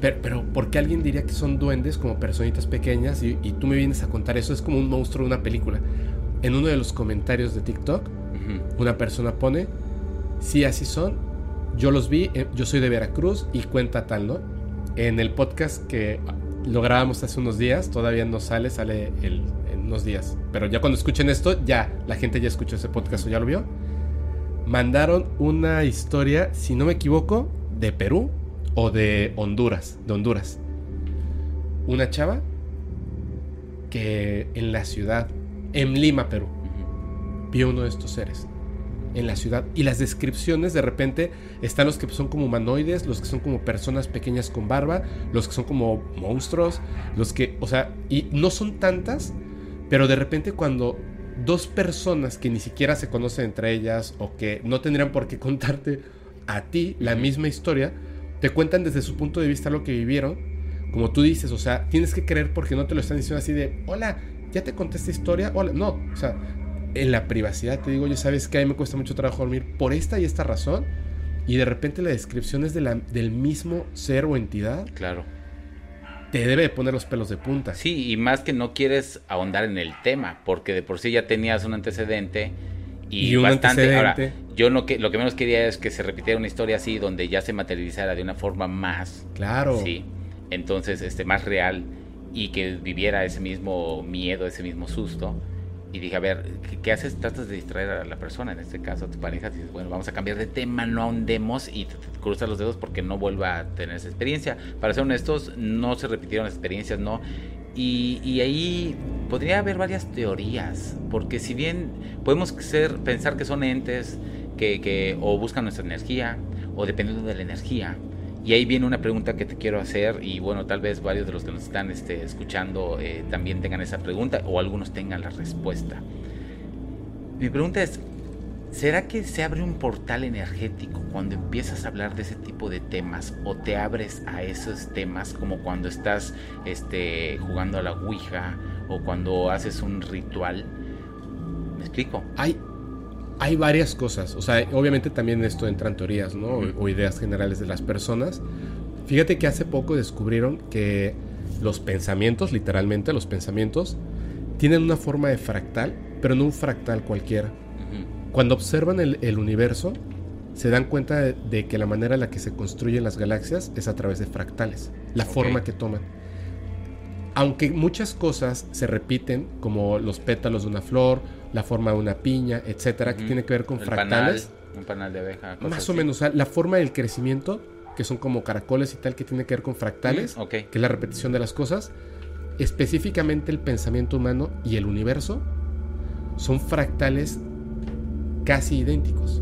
Speaker 3: Pero, pero ¿por qué alguien diría que son duendes como personitas pequeñas y, y tú me vienes a contar eso? Es como un monstruo de una película. En uno de los comentarios de TikTok, una persona pone, sí, así son, yo los vi, eh, yo soy de Veracruz y cuenta tal, ¿no? En el podcast que lo grabamos hace unos días, todavía no sale, sale el- en unos días. Pero ya cuando escuchen esto, ya, la gente ya escuchó ese podcast o ya lo vio. Mandaron una historia, si no me equivoco, de Perú o de Honduras, de Honduras. Una chava que en la ciudad, en Lima, Perú, vio uno de estos seres en la ciudad. Y las descripciones de repente están los que son como humanoides, los que son como personas pequeñas con barba, los que son como monstruos, los que, o sea, y no son tantas, pero de repente cuando dos personas que ni siquiera se conocen entre ellas o que no tendrían por qué contarte a ti la misma historia, te cuentan desde su punto de vista lo que vivieron. Como tú dices, o sea, tienes que creer porque no te lo están diciendo así de, hola, ya te conté esta historia, hola, no, o sea, en la privacidad te digo, yo sabes que a mí me cuesta mucho trabajo dormir por esta y esta razón, y de repente la descripción es de la, del mismo ser o entidad,
Speaker 4: Claro.
Speaker 3: te debe de poner los pelos de punta.
Speaker 4: Sí, y más que no quieres ahondar en el tema, porque de por sí ya tenías un antecedente y,
Speaker 3: Y un
Speaker 4: bastante. Ahora, yo no que, lo que menos quería es que se repitiera una historia así, donde ya se materializara de una forma más,
Speaker 3: Claro.
Speaker 4: sí, entonces, este, más real y que viviera ese mismo miedo, ese mismo susto. Y dije, a ver, ¿qué, qué haces? Tratas de distraer a la persona, en este caso a tu pareja. Dices, bueno, vamos a cambiar de tema, no ahondemos y te, cruzas los dedos porque no vuelva a tener esa experiencia. Para ser honestos, no se repitieron las experiencias, no. Y, y ahí podría haber varias teorías, porque si bien podemos ser, pensar que son entes que, que o buscan nuestra energía, o dependiendo de la energía, y ahí viene una pregunta que te quiero hacer y bueno, tal vez varios de los que nos están este, escuchando eh, también tengan esa pregunta o algunos tengan la respuesta. Mi pregunta es, ¿será que se abre un portal energético cuando empiezas a hablar de ese tipo de temas o te abres a esos temas como cuando estás este, jugando a la Ouija o cuando haces un ritual? ¿Me explico?
Speaker 3: Hay, hay varias cosas, o sea, obviamente también esto entra en teorías, ¿no? O, o ideas generales de las personas. Fíjate que hace poco descubrieron que los pensamientos, literalmente los pensamientos, tienen una forma de fractal, pero no un fractal cualquiera. Cuando observan el, el universo, se dan cuenta de, de que la manera en la que se construyen las galaxias es a través de fractales, la forma que toman. Aunque muchas cosas se repiten, como los pétalos de una flor, la forma de una piña, etcétera, que tiene que ver con
Speaker 4: El
Speaker 3: fractales,
Speaker 4: panal, un panal de abeja.
Speaker 3: más o
Speaker 4: así.
Speaker 3: menos, o sea, la forma del crecimiento, que son como caracoles y tal, que tiene que ver con fractales, que es la repetición de las cosas, específicamente el pensamiento humano y el universo son fractales casi idénticos.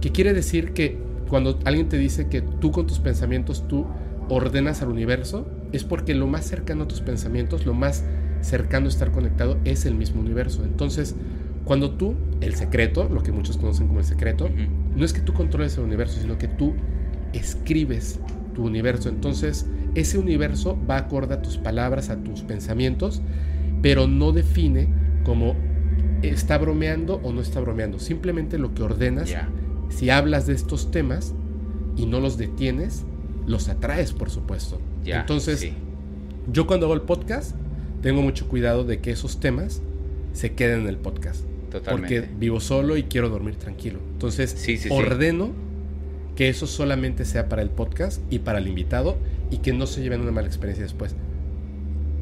Speaker 3: ¿Qué quiere decir que cuando alguien te dice que tú con tus pensamientos tú ordenas al universo, es porque lo más cercano a tus pensamientos, lo más cercano a estar conectado es el mismo universo. Entonces, cuando tú, el secreto, lo que muchos conocen como el secreto, no es que tú controles el universo, sino que tú escribes tu universo. Entonces, ese universo va acorde a tus palabras, a tus pensamientos, pero no define como está bromeando o no está bromeando. Simplemente lo que ordenas, si hablas de estos temas y no los detienes, los atraes, por supuesto. Entonces,
Speaker 4: sí.
Speaker 3: yo cuando hago el podcast, tengo mucho cuidado de que esos temas se queden en el podcast.
Speaker 4: Totalmente.
Speaker 3: Porque vivo solo y quiero dormir tranquilo. Entonces,
Speaker 4: Sí, sí, sí.
Speaker 3: ordeno que eso solamente sea para el podcast y para el invitado y que no se lleven una mala experiencia después.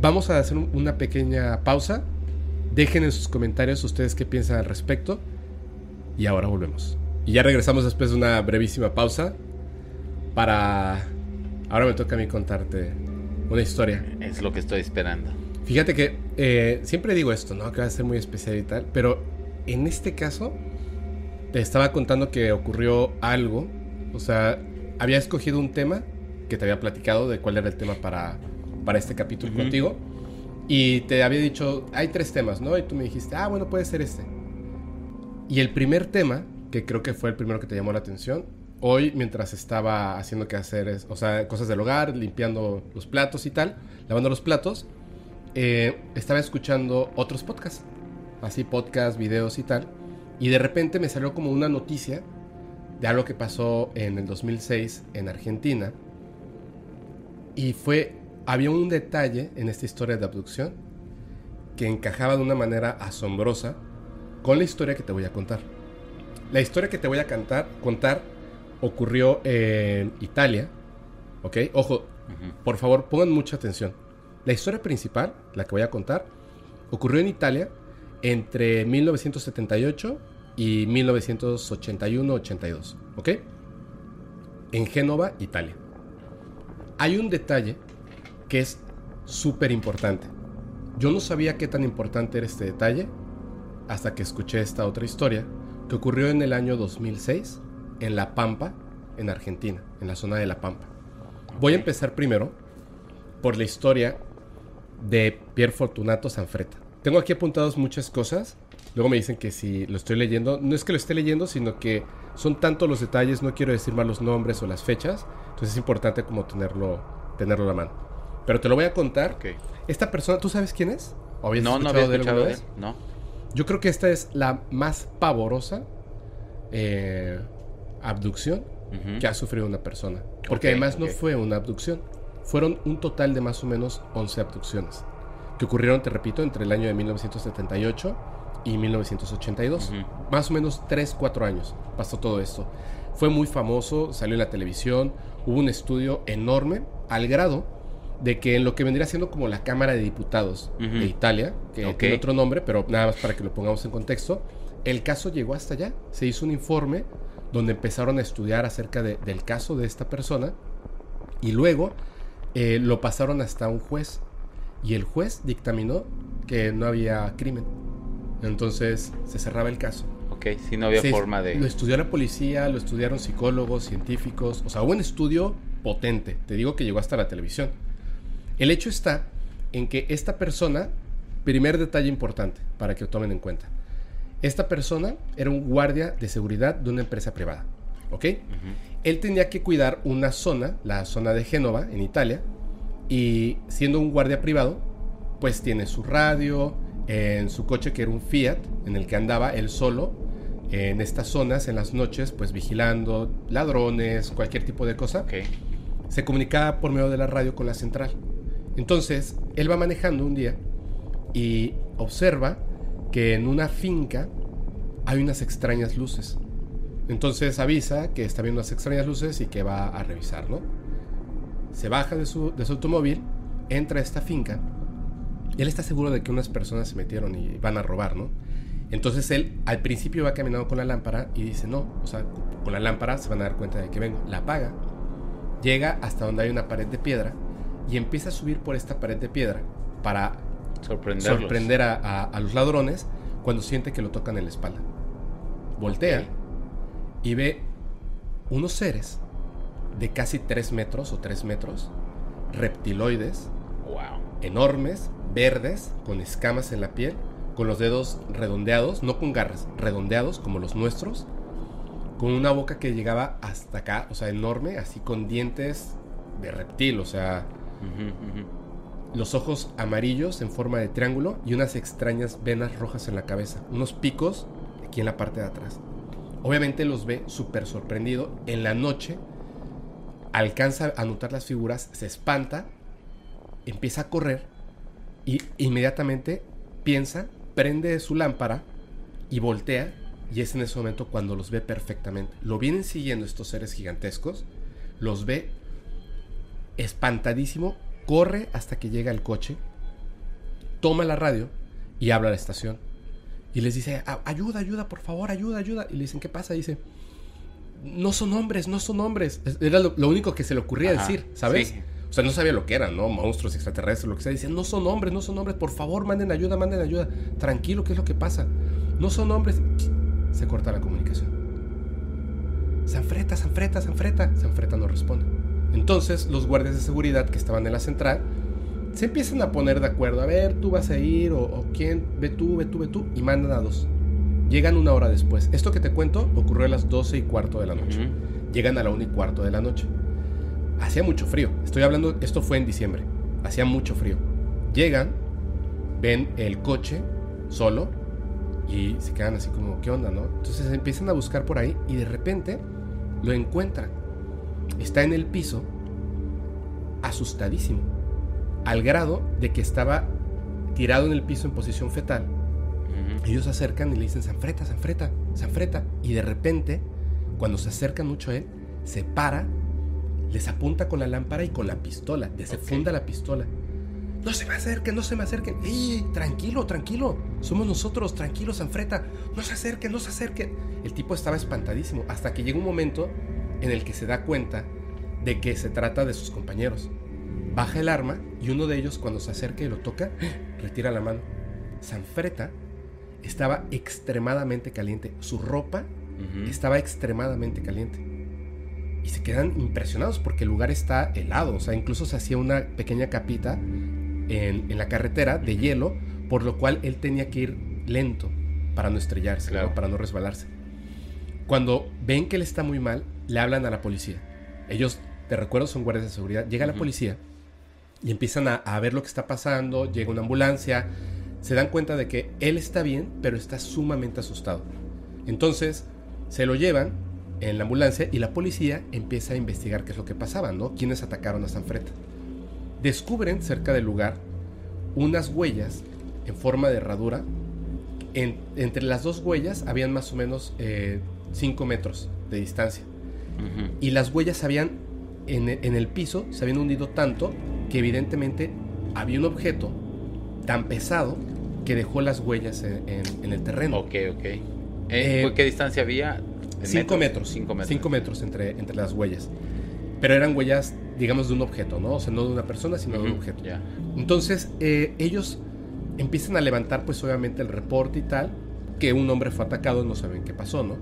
Speaker 3: Vamos a hacer un- una pequeña pausa. Dejen en sus comentarios ustedes qué piensan al respecto. Y ahora volvemos. Y ya regresamos después de una brevísima pausa para Ahora me toca a mí contarte una historia.
Speaker 4: Es lo que estoy esperando.
Speaker 3: Fíjate que eh, siempre digo esto, ¿no? Que va a ser muy especial y tal, pero en este caso te estaba contando que ocurrió algo. O sea, había escogido un tema que te había platicado de cuál era el tema para, para este capítulo
Speaker 4: Ujú.
Speaker 3: contigo. Y te había dicho, hay tres temas, ¿no? Y tú me dijiste, ah, bueno, puede ser este. Y el primer tema, que creo que fue el primero que te llamó la atención, hoy mientras estaba haciendo quehaceres, o sea, cosas del hogar, limpiando los platos y tal, lavando los platos, eh, estaba escuchando otros podcasts, así podcasts, videos y tal, y de repente me salió como una noticia de algo que pasó en el 2006 en Argentina, y fue, había un detalle en esta historia de abducción que encajaba de una manera asombrosa con la historia que te voy a contar. La historia que te voy a cantar, contar ocurrió en Italia, ¿ok? Ojo, por favor, pongan mucha atención. La historia principal, la que voy a contar, ocurrió en Italia entre 1978 y 1981-82, ¿ok? En Génova, Italia. Hay un detalle que es súper importante. Yo no sabía qué tan importante era este detalle hasta que escuché esta otra historia que ocurrió en el año 2006 en La Pampa, en Argentina, en la zona de La Pampa. Voy a empezar primero por la historia de Pier Fortunato Sanfretta. Tengo aquí apuntados muchas cosas. Luego me dicen que si lo estoy leyendo, no es que lo esté leyendo, sino que son tantos los detalles, no quiero decir mal los nombres o las fechas. Entonces es importante como tenerlo, tenerlo a la mano. Pero te lo voy a contar. Esta persona, ¿tú sabes quién es? ¿O
Speaker 4: No, no había escuchado de él. No.
Speaker 3: Yo creo que esta es la más pavorosa eh, abducción que ha sufrido una persona. Porque además no fue una abducción. Fueron un total de más o menos 11 abducciones. Que ocurrieron, te repito, entre el año de 1978 y 1982.
Speaker 4: Ujú.
Speaker 3: Más o menos 3, 4 años pasó todo esto. Fue muy famoso, salió en la televisión, hubo un estudio enorme al grado de que en lo que vendría siendo como la Cámara de Diputados de Italia, que tiene otro nombre, pero nada más para que lo pongamos en contexto, el caso llegó hasta allá. Se hizo un informe donde empezaron a estudiar acerca de- del caso de esta persona y luego eh, lo pasaron hasta un juez y el juez dictaminó que no había crimen. Entonces se cerraba el caso.
Speaker 4: Ok, sí, no había
Speaker 3: Se-
Speaker 4: forma de...
Speaker 3: Lo estudió la policía, lo estudiaron psicólogos, científicos. O sea, hubo un estudio potente. Te digo que llegó hasta la televisión. El hecho está en que esta persona, primer detalle importante para que lo tomen en cuenta. Esta persona era un guardia de seguridad de una empresa privada. ¿Ok? Él tenía que cuidar una zona, la zona de Génova, en Italia, y siendo un guardia privado, pues tiene su radio, en su coche que era un Fiat, en el que andaba él solo, en estas zonas, en las noches, pues vigilando ladrones, cualquier tipo de cosa,
Speaker 4: Ok.
Speaker 3: se comunicaba por medio de la radio con la central. Entonces, él va manejando un día y observa que en una finca hay unas extrañas luces. Entonces avisa que está viendo unas extrañas luces y que va a revisar, ¿no? Se baja de su, de su automóvil, entra a esta finca. Él está seguro de que unas personas se metieron y van a robar, ¿no? Entonces él al principio va caminando con la lámpara y dice, no, o sea, con la lámpara se van a dar cuenta de que vengo. La apaga, llega hasta donde hay una pared de piedra y empieza a subir por esta pared de piedra para sorprender a, a- a los ladrones cuando siente que lo tocan en la espalda. Voltea y ve unos seres de casi 3 metros o 3 metros, reptiloides,
Speaker 4: Wow.
Speaker 3: enormes, verdes, con escamas en la piel, con los dedos redondeados, no con garras, redondeados como los nuestros, con una boca que llegaba hasta acá, o sea, enorme, así con dientes de reptil, o sea, los ojos amarillos en forma de triángulo y unas extrañas venas rojas en la cabeza, unos picos aquí en la parte de atrás. Obviamente los ve súper sorprendido. En la noche alcanza a notar las figuras, se espanta, empieza a correr y inmediatamente piensa, prende su lámpara y voltea y es en ese momento cuando los ve perfectamente. Lo vienen siguiendo estos seres gigantescos, los ve espantadísimo, corre hasta que llega el coche, toma la radio y habla a la estación. Y les dice, "A- ayuda, ayuda, por favor, ayuda, ayuda. Y le dicen, ¿qué pasa? Dice, no son hombres, no son hombres. Es- Era lo, lo único que se le ocurría
Speaker 4: Ajá,
Speaker 3: decir, ¿sabes?
Speaker 4: sí.
Speaker 3: O sea, no sabía lo que eran, ¿no? Monstruos, extraterrestres, lo que sea. Decían, no son hombres, no son hombres, por favor, manden ayuda, manden ayuda. Tranquilo, ¿qué es lo que pasa? No son hombres. Se corta la comunicación. Sanfreta, Sanfreta, Sanfreta. Sanfreta no responde. Entonces, los guardias de seguridad que estaban en la central se empiezan a poner de acuerdo. A ver, tú vas a ir, o, o quién, ve tú, ve tú, ve tú, y mandan a dos. Llegan una hora después. Esto que te cuento ocurrió a las 12 y cuarto de la noche. Llegan a la 1 y cuarto de la noche. Hacía mucho frío. Estoy hablando, esto fue en diciembre. Hacía mucho frío. Llegan, ven el coche solo y se quedan así como, ¿qué onda, no? Entonces empiezan a buscar por ahí y de repente lo encuentran. Está en el piso, asustadísimo, al grado de que estaba tirado en el piso en posición fetal Ellos se acercan y le dicen, Sanfreta, Sanfreta, Sanfreta. Y de repente, cuando se acercan mucho a él, se para, les apunta con la lámpara y con la pistola. Desfunda la pistola. No se me acerquen, no se me acerquen. ¡Ey! Tranquilo, tranquilo. Somos nosotros, tranquilo, Sanfreta. No se acerquen, no se acerquen. El tipo estaba espantadísimo. Hasta que llega un momento en el que se da cuenta de que se trata de sus compañeros. Baja el arma y uno de ellos, cuando se acerca y lo toca, retira la mano. Sanfreta estaba extremadamente caliente. Su ropa estaba extremadamente caliente. Y se quedan impresionados porque el lugar está helado. O sea, incluso se hacía una pequeña capita en, en la carretera de hielo, por lo cual él tenía que ir lento para no estrellarse, ¿no?
Speaker 4: Claro.
Speaker 3: para no resbalarse. Cuando ven que él está muy mal, le hablan a la policía. Ellos, te recuerdo, son guardias de seguridad. Llega la
Speaker 4: Ujú.
Speaker 3: policía y empiezan a, a ver lo que está pasando. Llega una ambulancia. Se dan cuenta de que él está bien, pero está sumamente asustado. Entonces, se lo llevan en la ambulancia y la policía empieza a investigar qué es lo que pasaba, ¿no? ¿Quiénes atacaron a Sanfreta? Descubren cerca del lugar unas huellas en forma de herradura. En- entre las dos huellas habían más o menos 5 metros de distancia. Y las huellas habían, en, en el piso, se habían hundido tanto que evidentemente había un objeto tan pesado que dejó las huellas en, en- en el terreno.
Speaker 4: Ok, ok. Eh,
Speaker 3: Eh,
Speaker 4: ¿Qué distancia había? ¿En
Speaker 3: 5 metros.
Speaker 4: 5 metros.
Speaker 3: 5 metros entre, entre las huellas. Pero eran huellas, digamos, de un objeto, ¿no? O sea, no de una persona, sino de un objeto. Entonces, eh, ellos empiezan a levantar, pues obviamente, el reporte y tal, que un hombre fue atacado, no saben qué pasó, ¿no?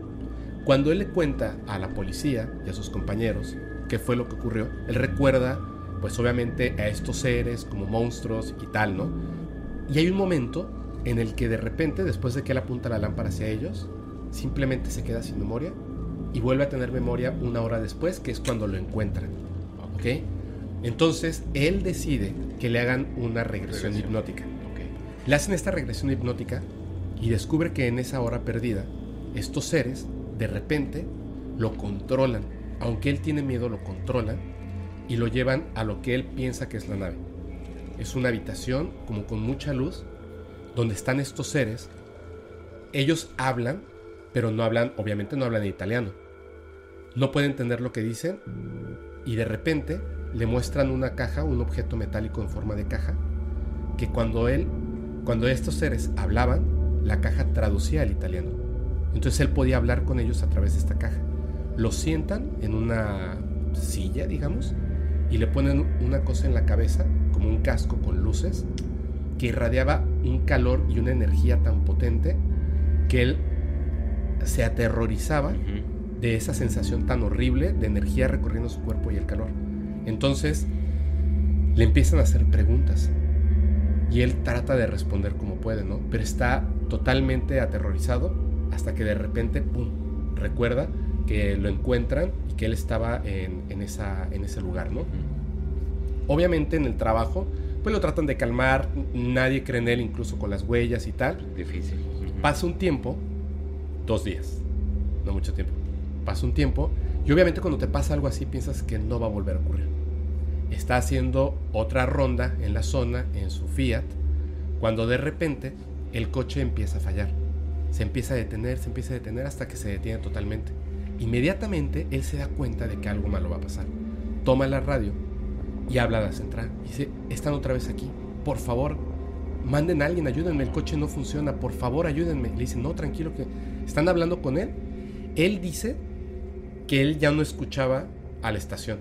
Speaker 3: Cuando él le cuenta a la policía y a sus compañeros qué fue lo que ocurrió, él recuerda, pues obviamente, a estos seres como monstruos y tal, ¿no? Y hay un momento en el que de repente, después de que él apunta la lámpara hacia ellos, simplemente se queda sin memoria y vuelve a tener memoria una hora después, que es cuando lo encuentran. ¿Ok? Entonces, él decide que le hagan una regresión,
Speaker 4: Regresión.
Speaker 3: hipnótica. Le hacen esta regresión hipnótica y descubre que en esa hora perdida, estos seres de repente lo controlan. Aunque él tiene miedo, lo controlan y lo llevan a lo que él piensa que es la nave. Es una habitación como con mucha luz donde están estos seres. Ellos hablan, pero no hablan, obviamente no hablan italiano. No pueden entender lo que dicen y de repente le muestran una caja, un objeto metálico en forma de caja, que cuando él, cuando estos seres hablaban, la caja traducía al italiano. Entonces él podía hablar con ellos a través de esta caja. Lo sientan en una silla, digamos, y le ponen una cosa en la cabeza, como un casco con luces, que irradiaba un calor y una energía tan potente que él se aterrorizaba de esa sensación tan horrible de energía recorriendo su cuerpo y el calor. Entonces le empiezan a hacer preguntas y él trata de responder como puede, ¿no? Pero está totalmente aterrorizado hasta que de repente, ¡pum!, recuerda que lo encuentran y que él estaba en, en esa, en ese lugar, ¿no? Obviamente en el trabajo, pues lo tratan de calmar, nadie cree en él incluso con las huellas y tal.
Speaker 4: Difícil.
Speaker 3: Pasa un tiempo, dos días, no mucho tiempo. Pasa un tiempo y obviamente cuando te pasa algo así piensas que no va a volver a ocurrir. Está haciendo otra ronda en la zona, en su Fiat, cuando de repente el coche empieza a fallar. Se empieza a detener, se empieza a detener hasta que se detiene totalmente. Inmediatamente él se da cuenta de que algo malo va a pasar. Toma la radio y habla a la central. Dice, están otra vez aquí. Por favor, manden a alguien, ayúdenme, el coche no funciona, por favor ayúdenme. Le dicen, no, tranquilo, que están hablando con él. Él dice que él ya no escuchaba a la estación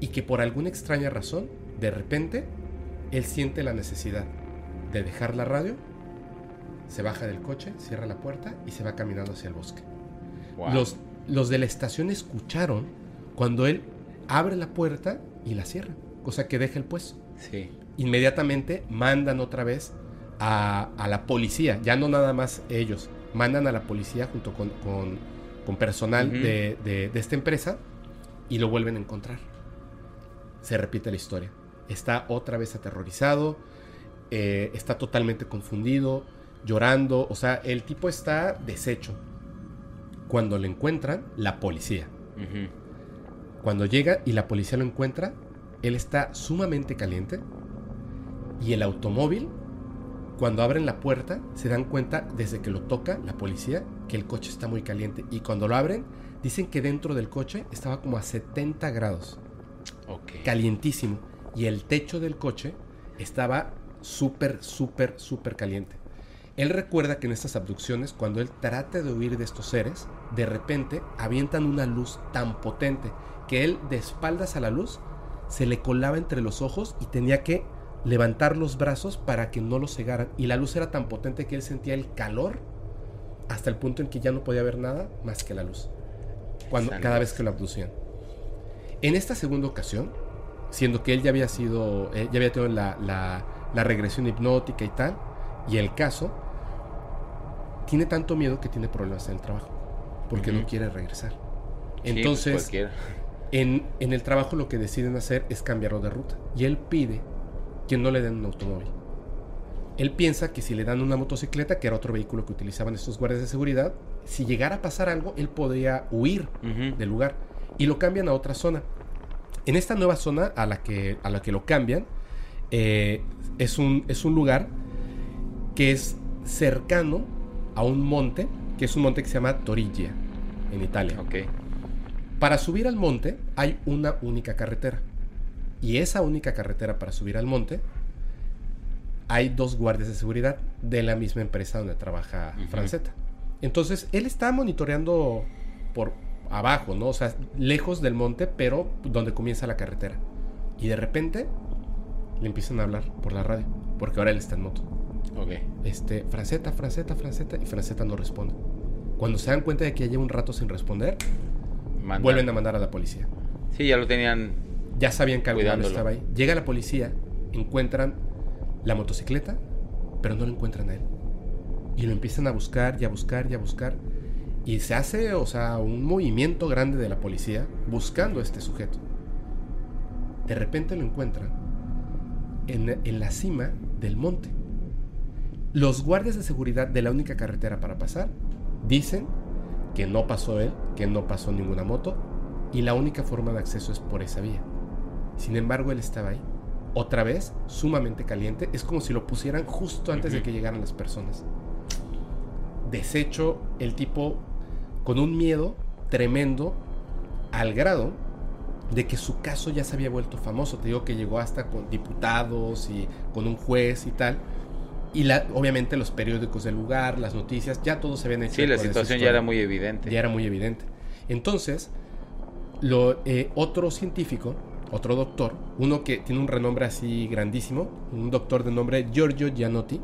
Speaker 3: y que por alguna extraña razón, de repente, él siente la necesidad de dejar la radio, se baja del coche, cierra la puerta y se va caminando hacia el bosque.
Speaker 4: Wow.
Speaker 3: Los, los de la estación escucharon cuando él abre la puerta y la cierra, cosa que deja el puesto.
Speaker 4: Sí.
Speaker 3: Inmediatamente mandan otra vez a, a la policía, ya no nada más ellos, mandan a la policía junto con, con- con personal de- de esta empresa y lo vuelven a encontrar. Se repite la historia. Está otra vez aterrorizado, eh, está totalmente confundido, llorando, o sea, el tipo está deshecho. Cuando lo encuentran, la policía. Cuando llega y la policía lo encuentra, él está sumamente caliente. Y el automóvil, cuando abren la puerta, se dan cuenta desde que lo toca la policía que el coche está muy caliente. Y cuando lo abren, dicen que dentro del coche estaba como a 70 grados,
Speaker 4: Ok.
Speaker 3: calientísimo. Y el techo del coche estaba súper, súper, súper caliente. Él recuerda que en estas abducciones, cuando él trata de huir de estos seres, de repente avientan una luz tan potente que él, de espaldas a la luz, se le colaba entre los ojos y tenía que levantar los brazos para que no lo cegaran. Y la luz era tan potente que él sentía el calor hasta el punto en que ya no podía ver nada más que la luz. Cuando, cada vez que lo abducían. En esta segunda ocasión, siendo que él ya había sido, eh, ya había tenido la, la- la regresión hipnótica y tal, y el caso, tiene tanto miedo que tiene problemas en el trabajo, porque no quiere regresar.
Speaker 4: Sí, pues
Speaker 3: Entonces, en, en el trabajo lo que deciden hacer es cambiarlo de ruta, y él pide que no le den un automóvil. Él piensa que si le dan una motocicleta, que era otro vehículo que utilizaban estos guardias de seguridad, si llegara a pasar algo, él podría huir del lugar y lo cambian a otra zona. En esta nueva zona a la que, a la que lo cambian, eh, es, un, es un lugar que es cercano a un monte, que es un monte que se llama Toriglia, en Italia.
Speaker 4: Ok.
Speaker 3: Para subir al monte hay una única carretera. Y esa única carretera para subir al monte hay dos guardias de seguridad de la misma empresa donde trabaja
Speaker 4: Ujú.
Speaker 3: Franceta. Entonces él está monitoreando por abajo, ¿no? O sea, lejos del monte, pero donde comienza la carretera. Y de repente le empiezan a hablar por la radio, porque ahora él está en moto.
Speaker 4: Ok.
Speaker 3: Este, Franceta, Franceta, Franceta, y Franceta no responde. Cuando se dan cuenta de que ya lleva un rato sin responder,
Speaker 4: Manda-
Speaker 3: vuelven a mandar a la policía.
Speaker 4: Sí, ya lo tenían.
Speaker 3: Ya sabían que algo malo estaba ahí. Llega la policía, encuentran la motocicleta, pero no lo encuentran a él. Y lo empiezan a buscar y a buscar y a buscar. Y se hace, o sea, un movimiento grande de la policía buscando a este sujeto. De repente lo encuentran en, en la cima del monte. Los guardias de seguridad de la única carretera para pasar dicen que no pasó él, que no pasó ninguna moto y la única forma de acceso es por esa vía. Sin embargo, él estaba ahí. Otra vez, sumamente caliente. Es como si lo pusieran justo antes de que llegaran las personas. Deshecho, el tipo con un miedo tremendo al grado de que su caso ya se había vuelto famoso. Te digo que llegó hasta con diputados y con un juez y tal. Y la, obviamente los periódicos del lugar, las noticias, ya todos se habían hecho.
Speaker 4: Sí, la situación ya era muy evidente.
Speaker 3: ya era muy evidente. Entonces, lo, eh, otro científico, otro doctor, uno que tiene un renombre así grandísimo, un doctor de nombre Giorgio Gianotti,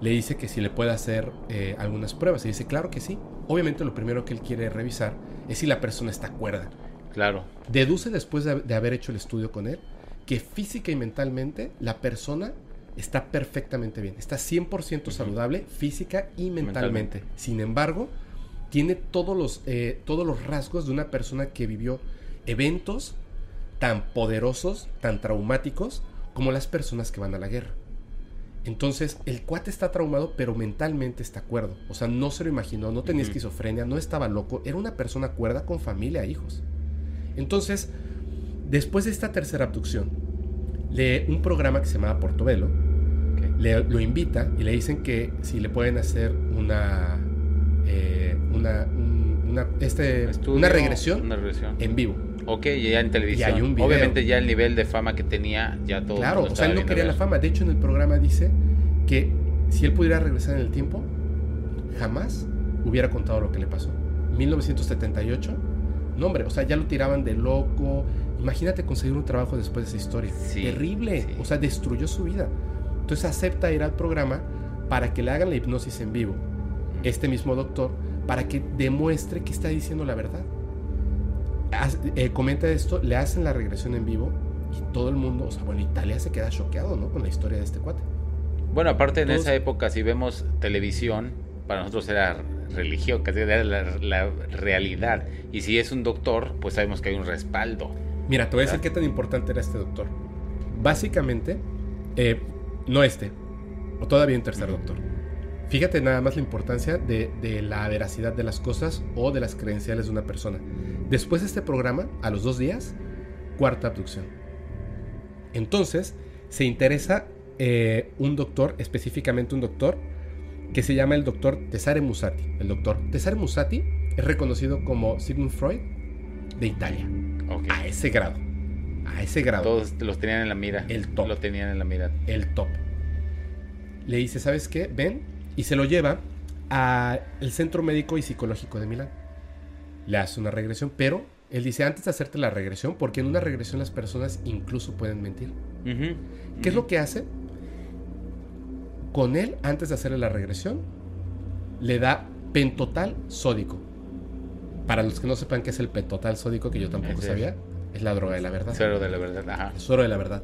Speaker 3: le dice que si le puede hacer eh, algunas pruebas. Y dice, claro que sí. Obviamente lo primero que él quiere revisar es si la persona está cuerda.
Speaker 4: Claro.
Speaker 3: Deduce después de, de haber hecho el estudio con él que física y mentalmente la persona está perfectamente bien. Está 100% saludable física y mentalmente.
Speaker 4: Mentalmente.
Speaker 3: Sin embargo, tiene todos los, eh, todos los rasgos de una persona que vivió eventos tan poderosos, tan traumáticos, como las personas que van a la guerra. Entonces, el cuate está traumado, pero mentalmente está cuerdo. O sea, no se lo imaginó, no tenía esquizofrenia, no estaba loco, era una persona cuerda con familia e hijos. Entonces, después de esta tercera abducción, le, un programa que se llamaba Portobelo le, lo invita y le dicen que si le pueden hacer una, eh, una, un- una, este,
Speaker 4: Estudio,
Speaker 3: una regresión
Speaker 4: Una regresión.
Speaker 3: en vivo.
Speaker 4: Ok, y ya en televisión.
Speaker 3: Y hay un video.
Speaker 4: Obviamente ya el nivel de fama que tenía, ya todo.
Speaker 3: Claro, o sea, él no quería la fama. De hecho, en el programa dice que si él pudiera regresar en el tiempo, jamás hubiera contado lo que le pasó. 1978, No, hombre, o sea, ya lo tiraban de loco. Imagínate conseguir un trabajo después de esa historia.
Speaker 4: Sí,
Speaker 3: Terrible.
Speaker 4: sí.
Speaker 3: O sea, destruyó su vida. Entonces acepta ir al programa para que le hagan la hipnosis en vivo. Este mismo doctor, para que demuestre que está diciendo la verdad. Haz- eh, comenta esto, le hacen la regresión en vivo y todo el mundo, o sea, bueno, Italia se queda choqueado, ¿no? Con la historia de este cuate.
Speaker 4: Bueno, aparte en esa época, si vemos televisión, para nosotros era religión, casi era la, la realidad. Y si es un doctor, pues sabemos que hay un respaldo.
Speaker 3: Mira, te voy a decir qué tan importante era este doctor. Básicamente, eh, no este, o todavía un tercer doctor. Fíjate nada más la importancia de, de la veracidad de las cosas o de las credenciales de una persona. Después de este programa, a los dos días, cuarta abducción. Entonces, se interesa eh, un doctor, específicamente un doctor, que se llama el doctor Tesare Musati. El doctor Tesare Musati es reconocido como Sigmund Freud de Italia. A ese grado. A ese grado.
Speaker 4: Todos los tenían en la mira.
Speaker 3: El top.
Speaker 4: Lo tenían en la mira.
Speaker 3: El top. Le dice, ¿sabes qué? Ven. Y se lo lleva al Centro Médico y Psicológico de Milán. Le hace una regresión, pero él dice, antes de hacerte la regresión, porque en una regresión las personas incluso pueden mentir. ¿Qué es lo que hace? Con él, antes de hacerle la regresión, le da pentotal sódico. Para los que no sepan qué es el pentotal sódico, que yo tampoco sabía, es la droga de la verdad.
Speaker 4: Cero de la verdad. Ajá.
Speaker 3: Oro de la verdad.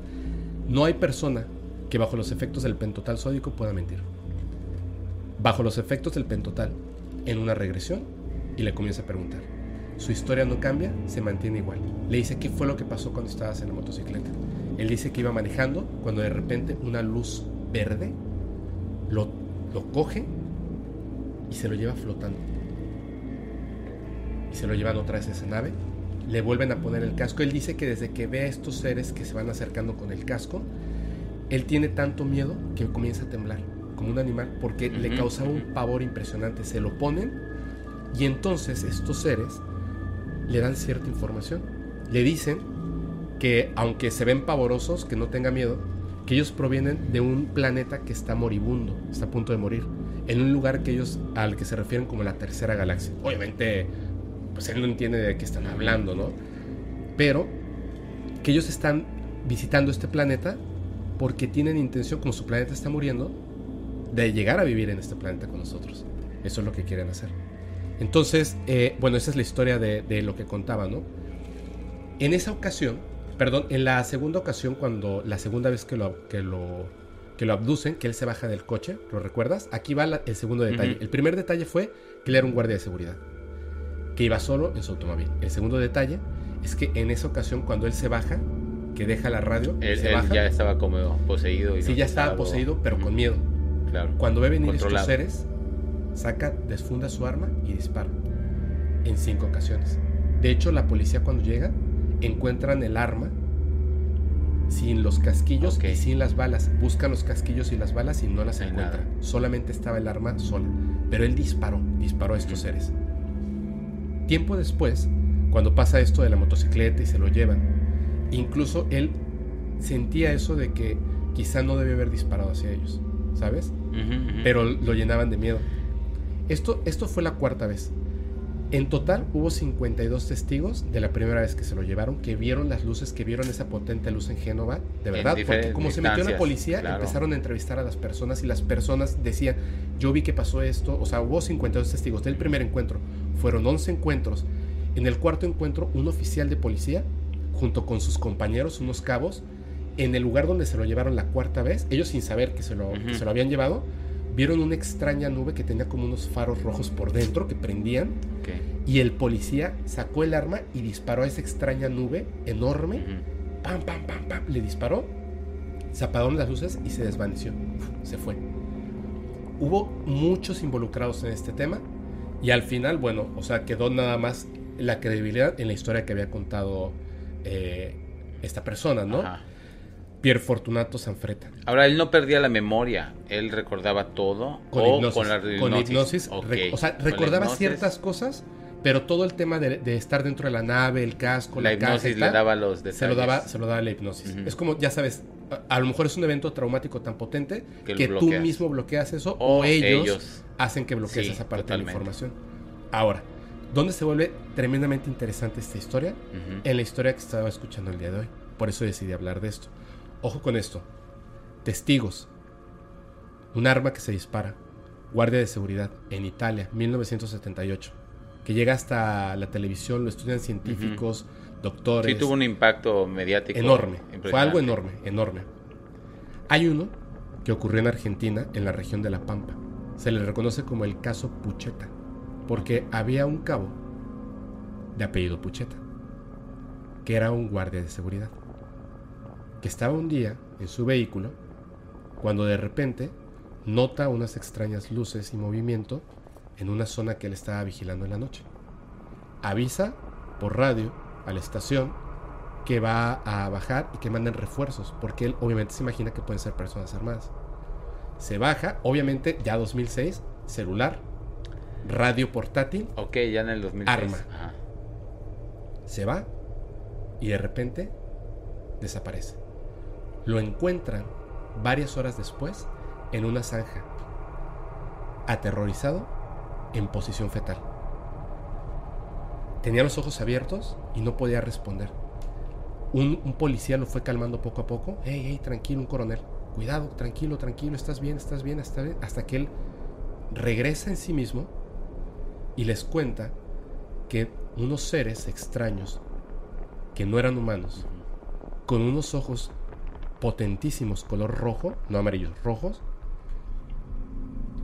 Speaker 3: No hay persona que bajo los efectos del pentotal sódico pueda mentir. Bajo los efectos del pentotal, en una regresión, y le comienza a preguntar. Su historia no cambia, se mantiene igual. Le dice qué fue lo que pasó cuando estabas en la motocicleta. Él dice que iba manejando cuando de repente una luz verde lo, lo coge y se lo lleva flotando. Y se lo llevan otra vez a esa nave. Le vuelven a poner el casco. Él dice que desde que ve a estos seres que se van acercando con el casco, él tiene tanto miedo que comienza a temblar, como un animal, porque le causaba un pavor impresionante. Se lo ponen y entonces estos seres le dan cierta información. Le dicen que aunque se ven pavorosos, que no tenga miedo, que ellos provienen de un planeta que está moribundo, está a punto de morir, en un lugar que ellos al que se refieren como la tercera galaxia. Obviamente, pues él no entiende de qué están hablando, ¿no? Pero que ellos están visitando este planeta porque tienen intención, como su planeta está muriendo, de llegar a vivir en este planeta con nosotros. Eso es lo que quieren hacer. Entonces, eh, bueno, esa es la historia de, de lo que contaba, ¿no? En esa ocasión, perdón, en la segunda ocasión, cuando la segunda vez que lo, que lo, que lo abducen, que él se baja del coche, ¿lo recuerdas? Aquí va la- el segundo detalle.
Speaker 4: Ujú.
Speaker 3: El primer detalle fue que él era un guardia de seguridad, que iba solo en su automóvil. El segundo detalle es que en esa ocasión, cuando él se baja, que deja la radio,
Speaker 4: Él,
Speaker 3: se
Speaker 4: él
Speaker 3: baja,
Speaker 4: ya estaba como poseído. Y
Speaker 3: sí,
Speaker 4: no
Speaker 3: ya estaba
Speaker 4: algo-
Speaker 3: poseído, pero con miedo.
Speaker 4: Claro.
Speaker 3: Cuando ve venir estos seres, saca, desfunda su arma y dispara. En cinco ocasiones. De hecho, la policía cuando llega, encuentran el arma sin los casquillos
Speaker 4: Ok.
Speaker 3: y sin las balas. Buscan los casquillos y las balas y no las encuentran.
Speaker 4: nada.
Speaker 3: Solamente estaba el arma sola. Pero él disparó, disparó a estos seres. Tiempo después, cuando pasa esto de la motocicleta y se lo llevan, incluso él sentía eso de que quizá no debe haber disparado hacia ellos, ¿sabes? Pero lo llenaban de miedo. Esto, esto fue la cuarta vez. En total hubo 52 testigos de la primera vez que se lo llevaron, que vieron las luces, que vieron esa potente luz en Génova, de verdad, porque como se metió la policía,
Speaker 4: claro.
Speaker 3: empezaron a entrevistar a las personas y las personas decían, yo vi que pasó esto, o sea, hubo 52 testigos del primer encuentro, fueron 11 encuentros. En el cuarto encuentro, un oficial de policía, junto con sus compañeros, unos cabos, en el lugar donde se lo llevaron la cuarta vez, ellos sin saber que se lo, que
Speaker 4: Ujú.
Speaker 3: se lo habían llevado, vieron una extraña nube que tenía como unos faros rojos por dentro que prendían y el policía sacó el arma y disparó a esa extraña nube enorme.
Speaker 4: Ujú.
Speaker 3: Pam, pam, pam, pam. Le disparó. Se apagaron las luces y se desvaneció. Se fue. Hubo muchos involucrados en este tema y al final, bueno, o sea, quedó nada más la credibilidad en la historia que había contado eh, esta persona, ¿no?
Speaker 4: Ajá.
Speaker 3: Pier Fortunato Sanfretta.
Speaker 4: Ahora, él no perdía la memoria. Él recordaba todo.
Speaker 3: Con
Speaker 4: o
Speaker 3: hipnosis.
Speaker 4: con la
Speaker 3: Con
Speaker 4: hipnosis.
Speaker 3: hipnosis,
Speaker 4: Ok.
Speaker 3: rec- o sea,
Speaker 4: Con
Speaker 3: recordaba
Speaker 4: hipnosis,
Speaker 3: ciertas cosas, pero todo el tema de, de estar dentro de la nave, el casco,
Speaker 4: La
Speaker 3: la, caja
Speaker 4: hipnosis le
Speaker 3: tal,
Speaker 4: daba los detalles.
Speaker 3: se lo daba, se lo daba la hipnosis. Es como, ya sabes, a, a lo mejor es un evento traumático tan potente
Speaker 4: Que
Speaker 3: tú mismo bloqueas eso
Speaker 4: O
Speaker 3: o, ellos,
Speaker 4: ellos.
Speaker 3: Hacen que bloquees
Speaker 4: Sí,
Speaker 3: esa parte
Speaker 4: totalmente.
Speaker 3: de la información. Ahora, ¿Dónde se vuelve tremendamente interesante esta historia? En la historia que estaba escuchando el día de hoy. Por eso decidí hablar de esto. Ojo con esto. Testigos. Un arma que se dispara. Guardia de seguridad en Italia, 1978. Que llega hasta la televisión, lo estudian científicos, doctores.
Speaker 4: Sí tuvo un impacto mediático.
Speaker 3: enorme. Fue algo enorme, enorme. Hay uno que ocurrió en Argentina, en la región de La Pampa. Se le reconoce como el caso Pucheta, porque había un cabo de apellido Pucheta, que era un guardia de seguridad, que estaba un día en su vehículo cuando de repente nota unas extrañas luces y movimiento en una zona que él estaba vigilando en la noche. Avisa por radio a la estación que va a bajar y que manden refuerzos, porque él obviamente se imagina que pueden ser personas armadas. Se baja, obviamente ya 2006, celular, radio portátil,
Speaker 4: Ok, ya en el 2006.
Speaker 3: Arma.
Speaker 4: Ajá.
Speaker 3: se va y de repente desaparece. Lo encuentran varias horas después en una zanja, aterrorizado en posición fetal. Tenía los ojos abiertos y no podía responder. Un, un policía lo fue calmando poco a poco. Hey, hey, tranquilo, un coronel. Cuidado, tranquilo, tranquilo, estás bien, estás bien, estás bien. Hasta que él regresa en sí mismo y les cuenta que unos seres extraños que no eran humanos, con unos ojos potentísimos color rojo, no amarillos, rojos,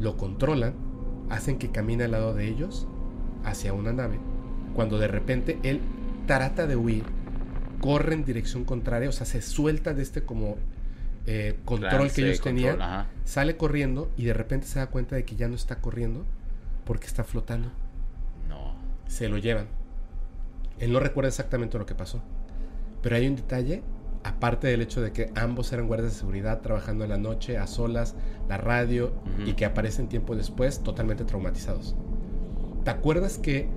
Speaker 3: lo controlan, hacen que camine al lado de ellos hacia una nave, cuando de repente él trata de huir, corre en dirección contraria, o sea, se suelta de este como eh, control que ellos
Speaker 4: control,
Speaker 3: tenían,
Speaker 4: ajá.
Speaker 3: sale corriendo y de repente se da cuenta de que ya no está corriendo porque está flotando.
Speaker 4: No.
Speaker 3: Se lo llevan. Él no recuerda exactamente lo que pasó. Pero hay un detalle, aparte del hecho de que ambos eran guardias de seguridad trabajando en la noche, a solas, la radio, y que aparecen tiempo después totalmente traumatizados. ¿Te acuerdas que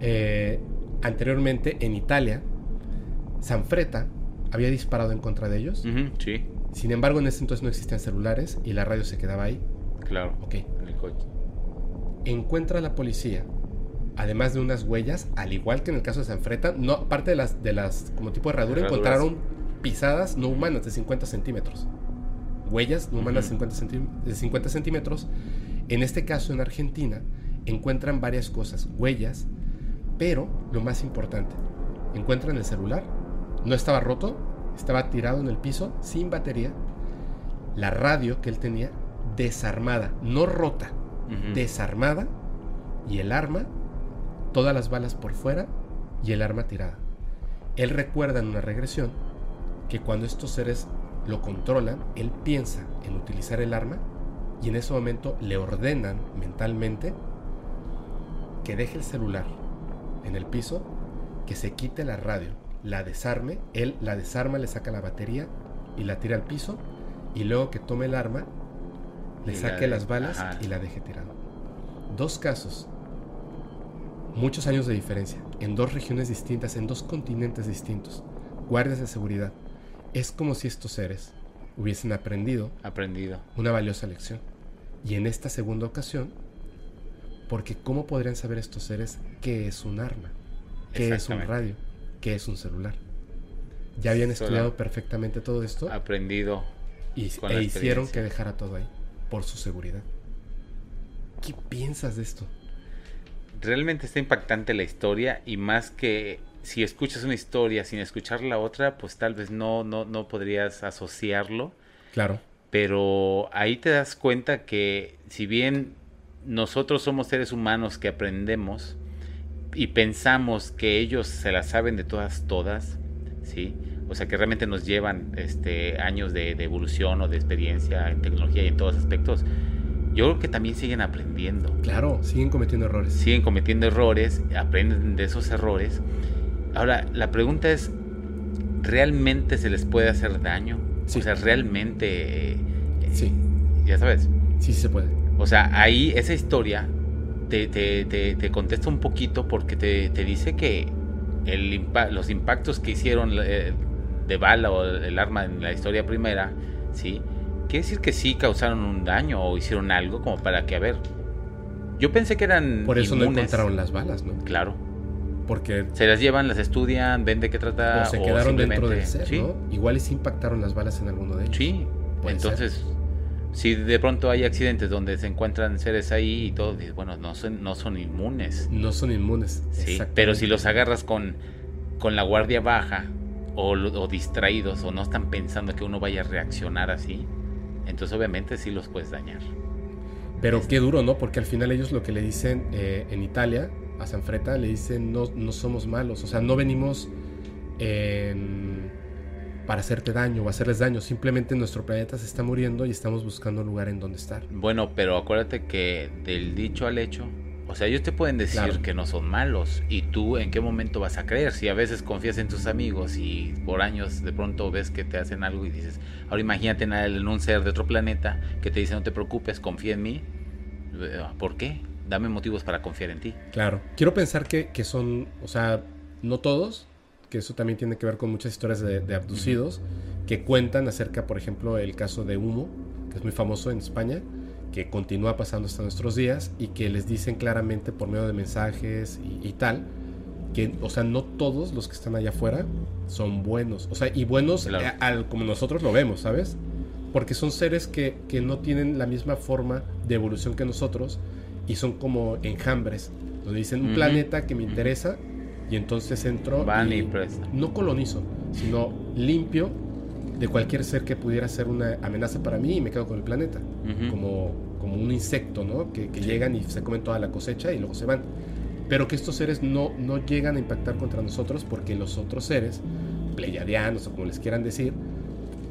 Speaker 3: eh, anteriormente en Italia, Sanfretta había disparado en contra de ellos?
Speaker 4: Sí,
Speaker 3: Sin embargo, en ese entonces no existían celulares y la radio se quedaba ahí.
Speaker 4: claro.
Speaker 3: Ok.
Speaker 4: En el coche.
Speaker 3: encuentra a la policía, además de unas huellas, al igual que en el caso de Sanfretta, no, aparte de las, de las como tipo de herradura,
Speaker 4: Herraduras.
Speaker 3: encontraron pisadas no humanas de 50 centímetros. Huellas no humanas
Speaker 4: Ujú.
Speaker 3: de 50 centí- de 50 centímetros. En este caso, en Argentina, encuentran varias cosas, huellas, pero lo más importante, encuentran el celular, no estaba roto, estaba tirado en el piso, sin batería, la radio que él tenía desarmada, no rota, desarmada y el arma, todas las balas por fuera y el arma tirada. Él recuerda en una regresión que cuando estos seres lo controlan, él piensa en utilizar el arma y en ese momento le ordenan mentalmente que deje el celular en el piso, que se quite la radio, la desarme, él la desarma, le saca la batería y la tira al piso y luego que tome el arma, le
Speaker 4: Y
Speaker 3: saque las balas
Speaker 4: ajá.
Speaker 3: y la deje tirada. Dos casos, muchos años de diferencia, en dos regiones distintas, en dos continentes distintos, guardias de seguridad. Es como si estos seres hubiesen aprendido
Speaker 4: Aprendido.
Speaker 3: una valiosa lección. Y en esta segunda ocasión, porque ¿cómo podrían saber estos seres qué es un arma? ¿Qué es un radio? ¿Qué es un celular? Ya habían estudiado perfectamente todo esto
Speaker 4: Aprendido.
Speaker 3: y, e hicieron que dejara todo ahí, por su seguridad. ¿Qué piensas de esto?
Speaker 4: Realmente está impactante la historia y más que si escuchas una historia sin escuchar la otra, pues tal vez no, no, no podrías asociarlo.
Speaker 3: Claro,
Speaker 4: Pero ahí te das cuenta que si bien nosotros somos seres humanos que aprendemos y pensamos que ellos se la saben de todas, todas, ¿sí? O sea que realmente nos llevan este, años de, de evolución o de experiencia en tecnología y en todos aspectos, yo creo que también siguen aprendiendo
Speaker 3: claro, siguen cometiendo errores.
Speaker 4: siguen cometiendo errores, aprenden de esos errores. Ahora, la pregunta es, ¿realmente se les puede hacer daño?
Speaker 3: Sí.
Speaker 4: O sea, realmente, eh,
Speaker 3: Sí,
Speaker 4: ya sabes,
Speaker 3: sí, sí se puede.
Speaker 4: o sea, ahí esa historia te, te, te, te contesta un poquito porque te, te dice que el impa- los impactos que hicieron eh, de bala o el arma en la historia primera, ¿sí? Quiere decir que sí causaron un daño o hicieron algo como para que, a ver, Yo pensé que eran
Speaker 3: Por eso no encontraron las balas, ¿no?
Speaker 4: Claro.
Speaker 3: Porque
Speaker 4: Se las llevan, las estudian, ven de qué trata.
Speaker 3: o se quedaron dentro del ser,
Speaker 4: sí,
Speaker 3: ¿no? Igual y impactaron las balas en alguno de ellos.
Speaker 4: Sí. Entonces, si de pronto hay accidentes donde se encuentran seres ahí y todo, bueno, no son, no son inmunes.
Speaker 3: No son inmunes.
Speaker 4: Sí, pero si los agarras con, con la guardia baja o, o distraídos o no están pensando que uno vaya a reaccionar así, entonces obviamente sí los puedes dañar.
Speaker 3: Pero qué duro, ¿no? Porque al final ellos lo que le dicen eh, en Italia, a Sanfreta, le dicen no, no somos malos. O sea, no venimos en- para hacerte daño o hacerles daño. Simplemente nuestro planeta se está muriendo y estamos buscando un lugar en donde estar.
Speaker 4: Bueno, pero acuérdate que del dicho al hecho, o sea, ellos te pueden decir
Speaker 3: Claro.
Speaker 4: que no son malos y tú en qué momento vas a creer. Si a veces confías en tus amigos y por años de pronto ves que te hacen algo y dices, ahora imagínate en un ser de otro planeta que te dice no te preocupes, confía en mí. Eh, ¿Por qué? Dame motivos para confiar en ti.
Speaker 3: Claro. Quiero pensar que, que son, o sea, no todos, que eso también tiene que ver con muchas historias de, de abducidos, que cuentan acerca, por ejemplo, el caso de Humo, que es muy famoso en España, que continúa pasando hasta nuestros días y que les dicen claramente por medio de mensajes y, y tal, que, o sea, no todos los que están allá afuera son buenos, o sea, y buenos
Speaker 4: Claro.
Speaker 3: eh, al- como nosotros lo vemos, ¿sabes? Porque son seres que, que no tienen la misma forma de evolución que nosotros y son como enjambres, donde dicen un planeta que me interesa y entonces entro
Speaker 4: Van y prestan.
Speaker 3: no colonizo, sino limpio de cualquier ser que pudiera ser una amenaza para mí y me quedo con el planeta, como, como un insecto, ¿no? Que, que
Speaker 4: Sí.
Speaker 3: llegan y se comen toda la cosecha y luego se van. Pero que estos seres no, no llegan a impactar contra nosotros porque los otros seres, pleyadianos o como les quieran decir,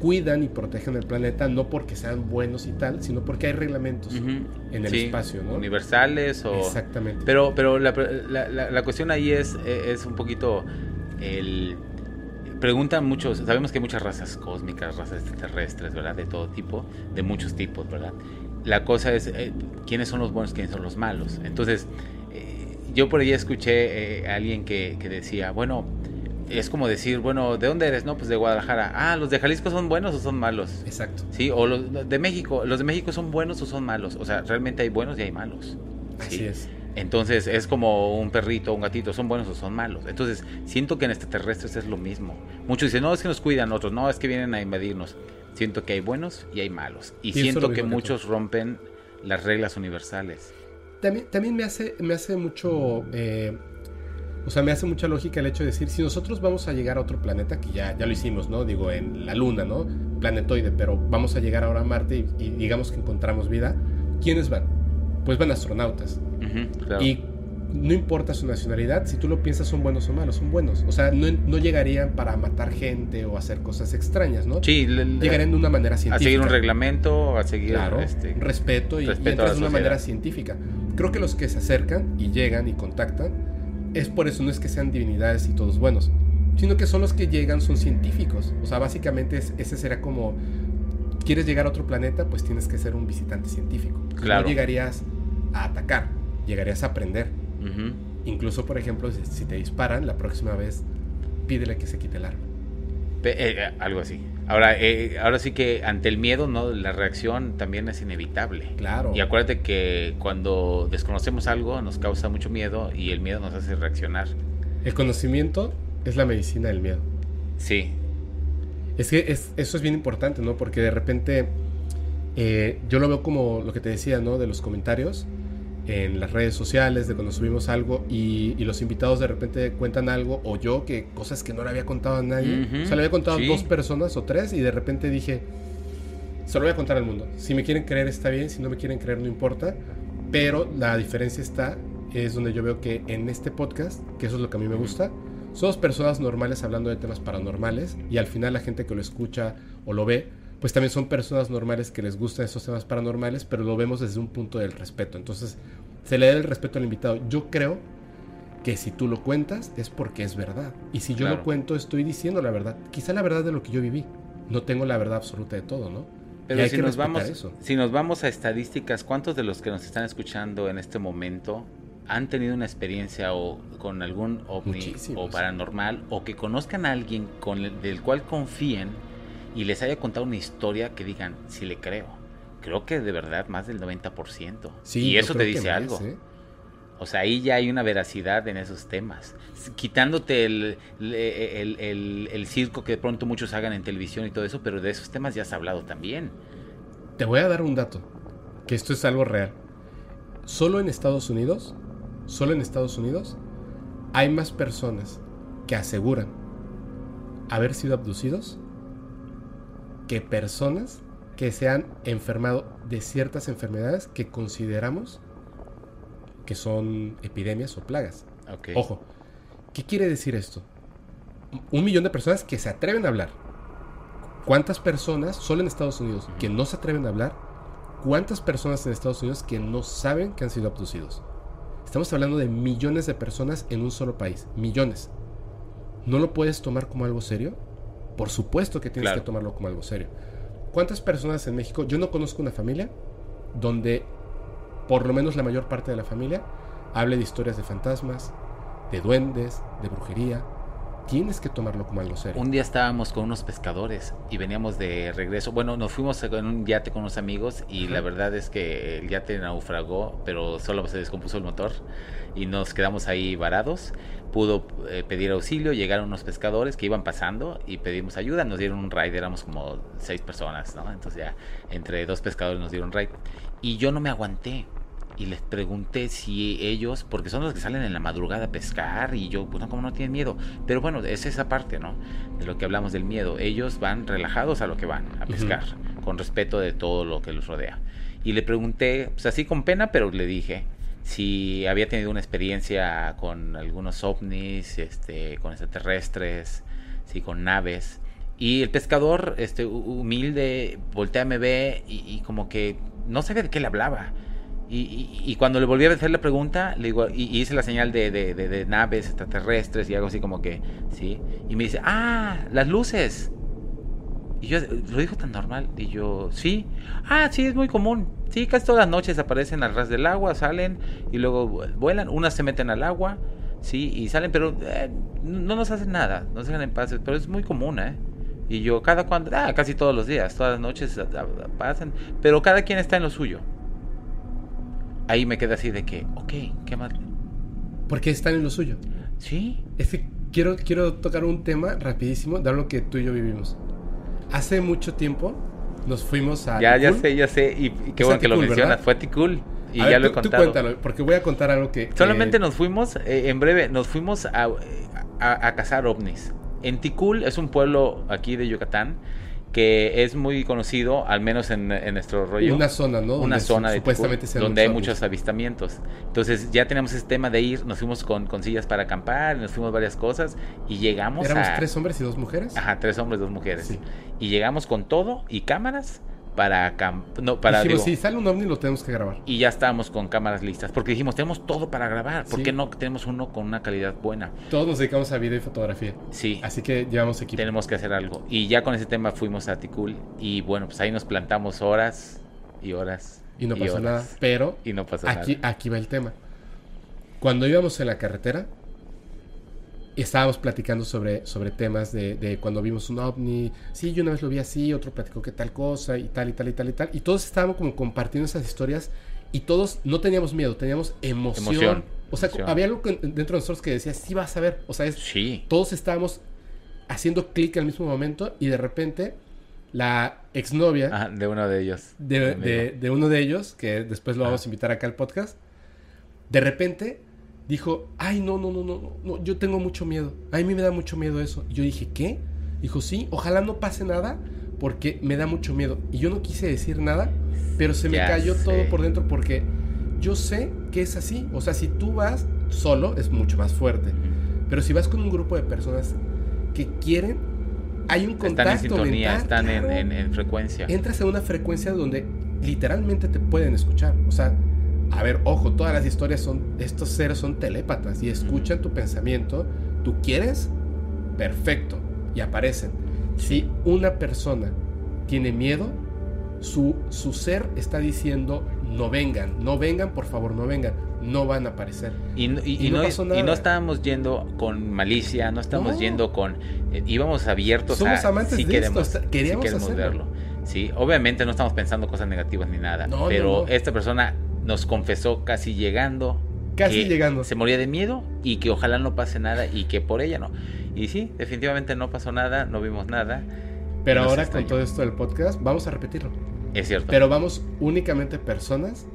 Speaker 3: cuidan y protegen el planeta no porque sean buenos y tal, sino porque hay reglamentos en el
Speaker 4: Sí,
Speaker 3: espacio, ¿no?
Speaker 4: Universales o...
Speaker 3: Exactamente.
Speaker 4: Pero, pero la, la- la- cuestión ahí es, es un poquito el... Preguntan muchos, sabemos que hay muchas razas cósmicas, razas extraterrestres, ¿verdad? De todo tipo, de muchos tipos, ¿verdad? La cosa es, eh, ¿quiénes son los buenos, quiénes son los malos? Entonces, eh, yo por ahí escuché eh, a alguien que, que decía, bueno, es como decir, bueno, ¿de dónde eres? No, pues de Guadalajara. Ah, ¿los de Jalisco son buenos o son malos?
Speaker 3: Exacto.
Speaker 4: Sí, o los de México, ¿los de México son buenos o son malos? O sea, realmente hay buenos y hay malos.
Speaker 3: Así
Speaker 4: Sí.
Speaker 3: es.
Speaker 4: Entonces es como un perrito, un gatito, son buenos o son malos. Entonces siento que en extraterrestres es lo mismo. Muchos dicen, no, es que nos cuidan, otros, no, es que vienen a invadirnos. Siento que hay buenos y hay malos. Y
Speaker 3: Pienso
Speaker 4: siento que muchos rompen las reglas universales.
Speaker 3: También, también me hace, me hace mucho. eh, o sea, me hace mucha lógica el hecho de decir, si nosotros vamos a llegar a otro planeta, que ya, ya lo hicimos, ¿no? Digo, en la Luna, ¿no? Planetoide, pero vamos a llegar ahora a Marte y, y digamos que encontramos vida, ¿quiénes van? Pues van astronautas.
Speaker 4: Ujú, claro.
Speaker 3: Y no importa su nacionalidad, si tú lo piensas, son buenos o malos, son buenos. O sea, no, no llegarían para matar gente o hacer cosas extrañas, ¿no?
Speaker 4: sí, le- le-
Speaker 3: Llegarían de una manera
Speaker 4: a
Speaker 3: científica.
Speaker 4: seguir un reglamento, a seguir
Speaker 3: Claro,
Speaker 4: este,
Speaker 3: respeto y,
Speaker 4: respeto
Speaker 3: y
Speaker 4: a
Speaker 3: entras de una manera científica. Creo que los que se acercan y llegan y contactan, es por eso, no es que sean divinidades y todos buenos, sino que son los que llegan, son científicos. O sea, básicamente es- ese será como, ¿quieres llegar a otro planeta? Pues tienes que ser un visitante científico.
Speaker 4: Claro.
Speaker 3: No llegarías a atacar, llegarías a aprender. Incluso, por ejemplo, si, si te disparan, la próxima vez pídele que se quite el arma.
Speaker 4: Pe- eh, algo así. Ahora, eh, ahora sí que ante el miedo, no, la reacción también es inevitable.
Speaker 3: Claro.
Speaker 4: Y acuérdate que cuando desconocemos algo nos causa mucho miedo y el miedo nos hace reaccionar.
Speaker 3: El conocimiento es la medicina del miedo.
Speaker 4: Sí,
Speaker 3: Es que es- eso es bien importante, ¿no? Porque de repente eh, yo lo veo como lo que te decía, ¿no? De los comentarios en las redes sociales, de cuando subimos algo y, y los invitados de repente cuentan algo, o yo, que cosas que no le había contado a nadie.
Speaker 4: Ujú,
Speaker 3: O sea, le había contado
Speaker 4: sí.
Speaker 3: a dos personas o tres y de repente dije, se lo voy a contar al mundo. Si me quieren creer está bien, si no me quieren creer no importa. Pero la diferencia está, es donde yo veo que en este podcast, que eso es lo que a mí me gusta, somos personas normales hablando de temas paranormales y al final la gente que lo escucha o lo ve, pues también son personas normales que les gustan esos temas paranormales, pero lo vemos desde un punto del respeto. Entonces, se le da el respeto al invitado. Yo creo que si tú lo cuentas es porque es verdad. Y si yo
Speaker 4: Claro.
Speaker 3: lo cuento, estoy diciendo la verdad. Quizá la verdad de lo que yo viví. No tengo la verdad absoluta de todo, ¿no?
Speaker 4: Pero si nos, vamos,
Speaker 3: eso.
Speaker 4: si nos vamos a estadísticas, ¿cuántos de los que nos están escuchando en este momento han tenido una experiencia o con algún ovni
Speaker 3: Muchísimos.
Speaker 4: o paranormal o que conozcan a alguien con el- del cual confíen y les haya contado una historia que digan, si le creo? Creo que de verdad más del 90%.
Speaker 3: Sí,
Speaker 4: y eso te dice
Speaker 3: más,
Speaker 4: algo.
Speaker 3: ¿eh?
Speaker 4: O sea, ahí ya hay una veracidad en esos temas. Quitándote el, el, el- el circo que de pronto muchos hagan en televisión y todo eso, pero de esos temas ya has hablado también.
Speaker 3: Te voy a dar un dato, que esto es algo real. Solo en Estados Unidos, solo en Estados Unidos, hay más personas que aseguran haber sido abducidos que personas que se han enfermado de ciertas enfermedades que consideramos que son epidemias o plagas. Ojo, ¿qué quiere decir esto? Un millón de personas que se atreven a hablar. ¿Cuántas personas, solo en Estados Unidos, que no se atreven a hablar? ¿Cuántas personas en Estados Unidos que no saben que han sido abducidos? Estamos hablando de millones de personas en un solo país. Millones. ¿No lo puedes tomar como algo serio? Por supuesto que tienes
Speaker 4: Claro.
Speaker 3: que tomarlo como algo serio. ¿Cuántas personas en México? Yo no conozco una familia donde por lo menos la mayor parte de la familia hable de historias de fantasmas, de duendes, de brujería. Tienes que tomarlo como algo serio.
Speaker 4: Un día estábamos con unos pescadores y veníamos de regreso. Bueno, nos fuimos en un yate con unos amigos y la verdad es que el yate naufragó, pero solo se descompuso el motor y nos quedamos ahí varados. Pudo eh, pedir auxilio, llegaron unos pescadores que iban pasando y pedimos ayuda. Nos dieron un ride, éramos como seis personas, ¿no? Entonces ya entre dos pescadores nos dieron ride. Y yo no me aguanté y les pregunté si ellos, porque son los que salen en la madrugada a pescar, y yo, pues no, como no tienen miedo. Pero bueno, es esa parte, ¿no? De lo que hablamos del miedo. Ellos van relajados a lo que van, a pescar, con respeto de todo lo que los rodea. Y le pregunté, pues así con pena, pero le dije si había tenido una experiencia con algunos ovnis, este, con extraterrestres, sí, con naves. Y el pescador, este, hu- humilde, voltea, me ve y, y como que no sabía de qué le hablaba. Y, y- cuando le volví a hacer la pregunta, le digo, y hice la señal de, de- de- de naves extraterrestres y algo así como que, sí. Y me dice, ah, las luces. Y yo, lo dijo tan normal. Y yo, sí. Ah, sí, es muy común. Sí, casi todas las noches aparecen al ras del agua, salen y luego vuelan. Unas se meten al agua, sí, y salen, pero eh, no nos hacen nada, nos dejan en paz. Pero es muy común, ¿eh? Y yo, cada cuando, ah, casi todos los días, todas las noches pasan, pero cada quien está en lo suyo. Ahí me queda así de que, ok, ¿qué más?
Speaker 3: Porque están en lo suyo.
Speaker 4: Sí,
Speaker 3: Es que quiero, quiero tocar un tema rapidísimo de algo que tú y yo vivimos. Hace mucho tiempo nos fuimos a...
Speaker 4: ya, ya sé, ya sé. Y, y qué bueno que lo
Speaker 3: Aticul,
Speaker 4: mencionas,
Speaker 3: ¿verdad?
Speaker 4: fue Tikul. Y
Speaker 3: A
Speaker 4: ya
Speaker 3: ver,
Speaker 4: lo he
Speaker 3: tú- tú
Speaker 4: contado.
Speaker 3: cuéntalo, porque voy a contar algo que...
Speaker 4: Solamente nos fuimos, eh, en breve, nos fuimos a, a, a cazar ovnis. En Tikul es un pueblo aquí de Yucatán que es muy conocido, al menos en, en nuestro rollo.
Speaker 3: Una zona, ¿no?
Speaker 4: Una
Speaker 3: Donde
Speaker 4: zona de
Speaker 3: supuestamente
Speaker 4: donde hay
Speaker 3: muchos
Speaker 4: avistamientos. Entonces ya tenemos ese tema de ir, nos fuimos con, con sillas para acampar, nos fuimos varias cosas y llegamos
Speaker 3: Éramos
Speaker 4: a...
Speaker 3: tres hombres y dos mujeres.
Speaker 4: Ajá, tres hombres, dos mujeres.
Speaker 3: Sí.
Speaker 4: Y llegamos con todo y cámaras para... No, para
Speaker 3: Dijimos,
Speaker 4: digo,
Speaker 3: si sale un ovni lo tenemos que grabar.
Speaker 4: y ya estábamos con cámaras listas. Porque dijimos, tenemos todo para grabar. ¿Por
Speaker 3: Sí.
Speaker 4: qué no tenemos uno con una calidad buena?
Speaker 3: Todos nos dedicamos a video y fotografía.
Speaker 4: Sí,
Speaker 3: Así que llevamos equipo.
Speaker 4: tenemos que hacer algo. Y ya con ese tema fuimos a Tikul. Y bueno, pues ahí nos plantamos horas y horas.
Speaker 3: Y no pasó
Speaker 4: horas.
Speaker 3: nada. Pero
Speaker 4: Y no pasó
Speaker 3: aquí,
Speaker 4: nada.
Speaker 3: aquí va el tema. Cuando íbamos en la carretera, estábamos platicando sobre, sobre temas de, de cuando vimos un ovni. Sí, yo una vez lo vi así, otro platicó que tal cosa y tal y tal y tal y tal. Y todos estábamos como compartiendo esas historias y todos no teníamos miedo, teníamos emoción.
Speaker 4: Emoción,
Speaker 3: O sea,
Speaker 4: emoción.
Speaker 3: había algo dentro de nosotros que decía, sí vas a ver. O sea, es,
Speaker 4: Sí.
Speaker 3: todos estábamos haciendo clic al mismo momento y de repente la exnovia
Speaker 4: Ajá, de uno de ellos.
Speaker 3: de- de uno de ellos, que después lo vamos a invitar acá al podcast, de repente dijo, ay, no, no, no, no, no, yo tengo mucho miedo. A mí me da mucho miedo eso. Y yo dije, ¿qué? Dijo, sí, ojalá no pase nada porque me da mucho miedo. Y yo no quise decir nada, pero se me
Speaker 4: Ya
Speaker 3: cayó
Speaker 4: sé.
Speaker 3: todo por dentro porque yo sé que es así. O sea, si tú vas solo, es mucho más fuerte. Pero si vas con un grupo de personas que quieren, hay un contacto
Speaker 4: Están en sintonía,
Speaker 3: mental,
Speaker 4: están en, en- en frecuencia.
Speaker 3: entras en una frecuencia donde literalmente te pueden escuchar. O sea, a ver, ojo, todas las historias son, estos seres son telépatas y escuchan tu pensamiento. ¿Tú quieres? Perfecto. Y aparecen. Si una persona tiene miedo, su, su ser está diciendo, no vengan, no vengan, por favor, no vengan. No van a aparecer.
Speaker 4: Y, no- y-
Speaker 3: Y no
Speaker 4: y no estábamos yendo con malicia, no estábamos
Speaker 3: No.
Speaker 4: yendo con... eh, íbamos abiertos
Speaker 3: Somos
Speaker 4: a...
Speaker 3: amantes de
Speaker 4: queremos,
Speaker 3: esto, queríamos
Speaker 4: queremos
Speaker 3: hacerlo.
Speaker 4: verlo. Sí, obviamente no estamos pensando cosas negativas ni nada, pero esta persona nos confesó casi llegando.
Speaker 3: Casi
Speaker 4: que
Speaker 3: llegando.
Speaker 4: Se moría de miedo y que ojalá no pase nada y que por ella no. Y sí, definitivamente no pasó nada, no vimos nada.
Speaker 3: Pero
Speaker 4: y
Speaker 3: ahora con todo esto del podcast, vamos a repetirlo.
Speaker 4: Es cierto.
Speaker 3: Pero vamos únicamente personas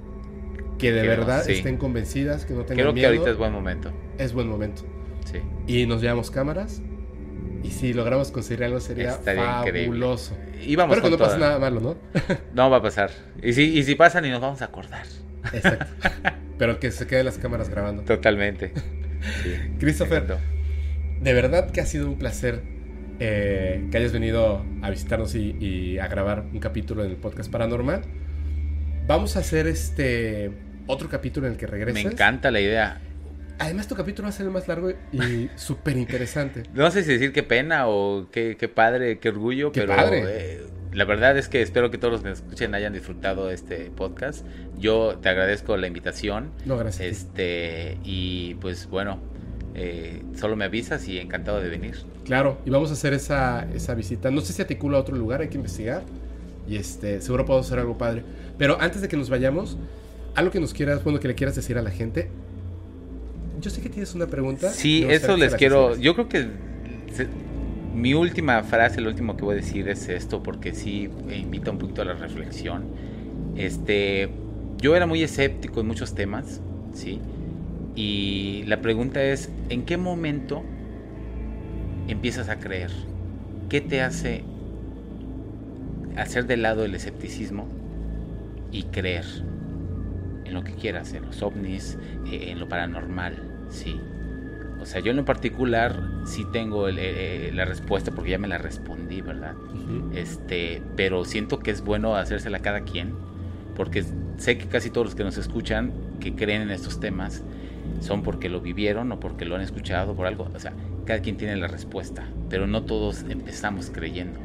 Speaker 3: que de
Speaker 4: Que-
Speaker 3: verdad
Speaker 4: sí.
Speaker 3: estén convencidas, que no tengan
Speaker 4: Creo que
Speaker 3: miedo.
Speaker 4: ahorita es buen momento.
Speaker 3: es buen momento.
Speaker 4: Sí.
Speaker 3: Y nos llevamos cámaras. Y si logramos conseguir algo sería
Speaker 4: Estaría increíble.
Speaker 3: fabuloso.
Speaker 4: Y vamos
Speaker 3: Espero que no pase
Speaker 4: toda.
Speaker 3: nada malo, ¿no?
Speaker 4: No va a pasar. Y si, y si pasa, ni nos vamos a acordar.
Speaker 3: Exacto. Pero que se queden las cámaras grabando.
Speaker 4: Totalmente. Sí.
Speaker 3: Christopher, de verdad que ha sido un placer eh, que hayas venido a visitarnos y, y a grabar un capítulo en el podcast paranormal. Vamos a hacer este otro capítulo en el que
Speaker 4: Me
Speaker 3: regreses.
Speaker 4: encanta la idea.
Speaker 3: Además, tu capítulo va a ser el más largo y súper interesante.
Speaker 4: No sé si decir qué pena o qué, qué padre, qué orgullo,
Speaker 3: Qué
Speaker 4: pero
Speaker 3: padre.
Speaker 4: eh, la verdad es que espero que todos los que nos escuchen hayan disfrutado este podcast. Yo te agradezco la invitación.
Speaker 3: No, gracias.
Speaker 4: Este, y pues bueno, eh, solo me avisas y encantado de venir.
Speaker 3: Claro, y vamos a hacer esa, esa visita. No sé si articula a otro lugar, hay que investigar. Y este, seguro podemos hacer algo padre. Pero antes de que nos vayamos, algo que nos quieras, bueno, que le quieras decir a la gente. Yo sé que tienes una pregunta.
Speaker 4: Sí, eso les quiero. Yo creo que se- mi última frase, lo último que voy a decir es esto, porque sí eh, invita un poquito a la reflexión. Este, yo era muy escéptico en muchos temas, sí. Y la pregunta es, ¿en qué momento empiezas a creer? ¿Qué te hace hacer de lado el escepticismo y creer en lo que quieras, en los ovnis, eh, en lo paranormal, sí. O sea, yo en lo particular sí tengo el- eh, la respuesta porque ya me la respondí, ¿verdad? Este, pero siento que es bueno hacérsela a cada quien, porque sé que casi todos los que nos escuchan, que creen en estos temas, son porque lo vivieron o porque lo han escuchado por algo. O sea, cada quien tiene la respuesta, pero no todos empezamos creyendo.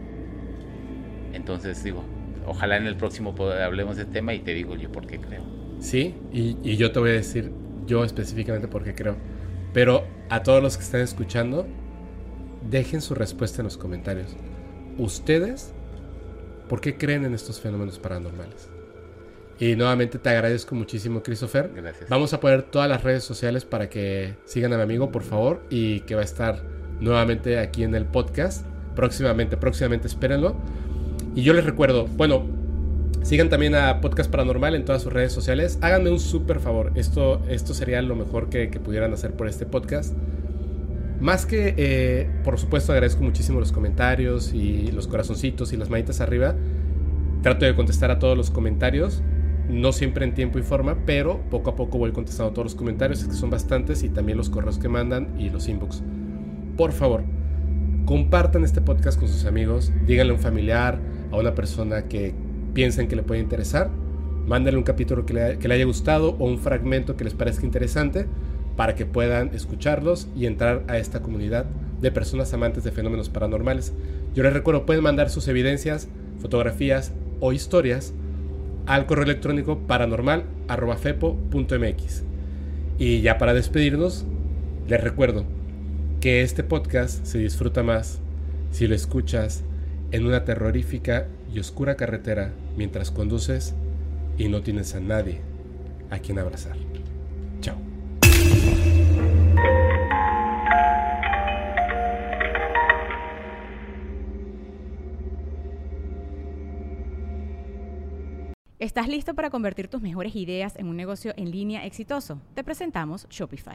Speaker 4: Entonces digo, ojalá en el próximo hablemos del tema y te digo yo por qué creo.
Speaker 3: Sí, y, y yo te voy a decir yo específicamente porque creo. Pero a todos los que están escuchando, dejen su respuesta en los comentarios. ¿Ustedes por qué creen en estos fenómenos paranormales? Y nuevamente te agradezco muchísimo, Christopher.
Speaker 4: Gracias.
Speaker 3: Vamos a poner todas las redes sociales para que sigan a mi amigo, por favor, y que va a estar nuevamente aquí en el podcast. Próximamente, próximamente, espérenlo. Y yo les recuerdo, bueno, sigan también a Podcast Paranormal en todas sus redes sociales. Háganme un súper favor. Esto, esto sería lo mejor que, pudieran hacer por este podcast. Más que, eh, por supuesto, agradezco muchísimo los comentarios y los corazoncitos y las manitas arriba. Trato de contestar a todos los comentarios. No siempre en tiempo y forma, pero poco a poco voy contestando todos los comentarios, que son bastantes, y también los correos que mandan y los inbox. Por favor, compartan este podcast con sus amigos, díganle a un familiar, a una persona que piensen que le puede interesar, mándenle un capítulo que le, que le haya gustado o un fragmento que les parezca interesante para que puedan escucharlos y entrar a esta comunidad de personas amantes de fenómenos paranormales. Yo les recuerdo, pueden mandar sus evidencias, fotografías o historias al correo electrónico paranormal.fepo.mx. Y ya para despedirnos, les recuerdo que este podcast se disfruta más si lo escuchas en una terrorífica y oscura carretera mientras conduces y no tienes a nadie a quien abrazar. Chao.
Speaker 2: ¿Estás listo para convertir tus mejores ideas en un negocio en línea exitoso? Te presentamos Shopify.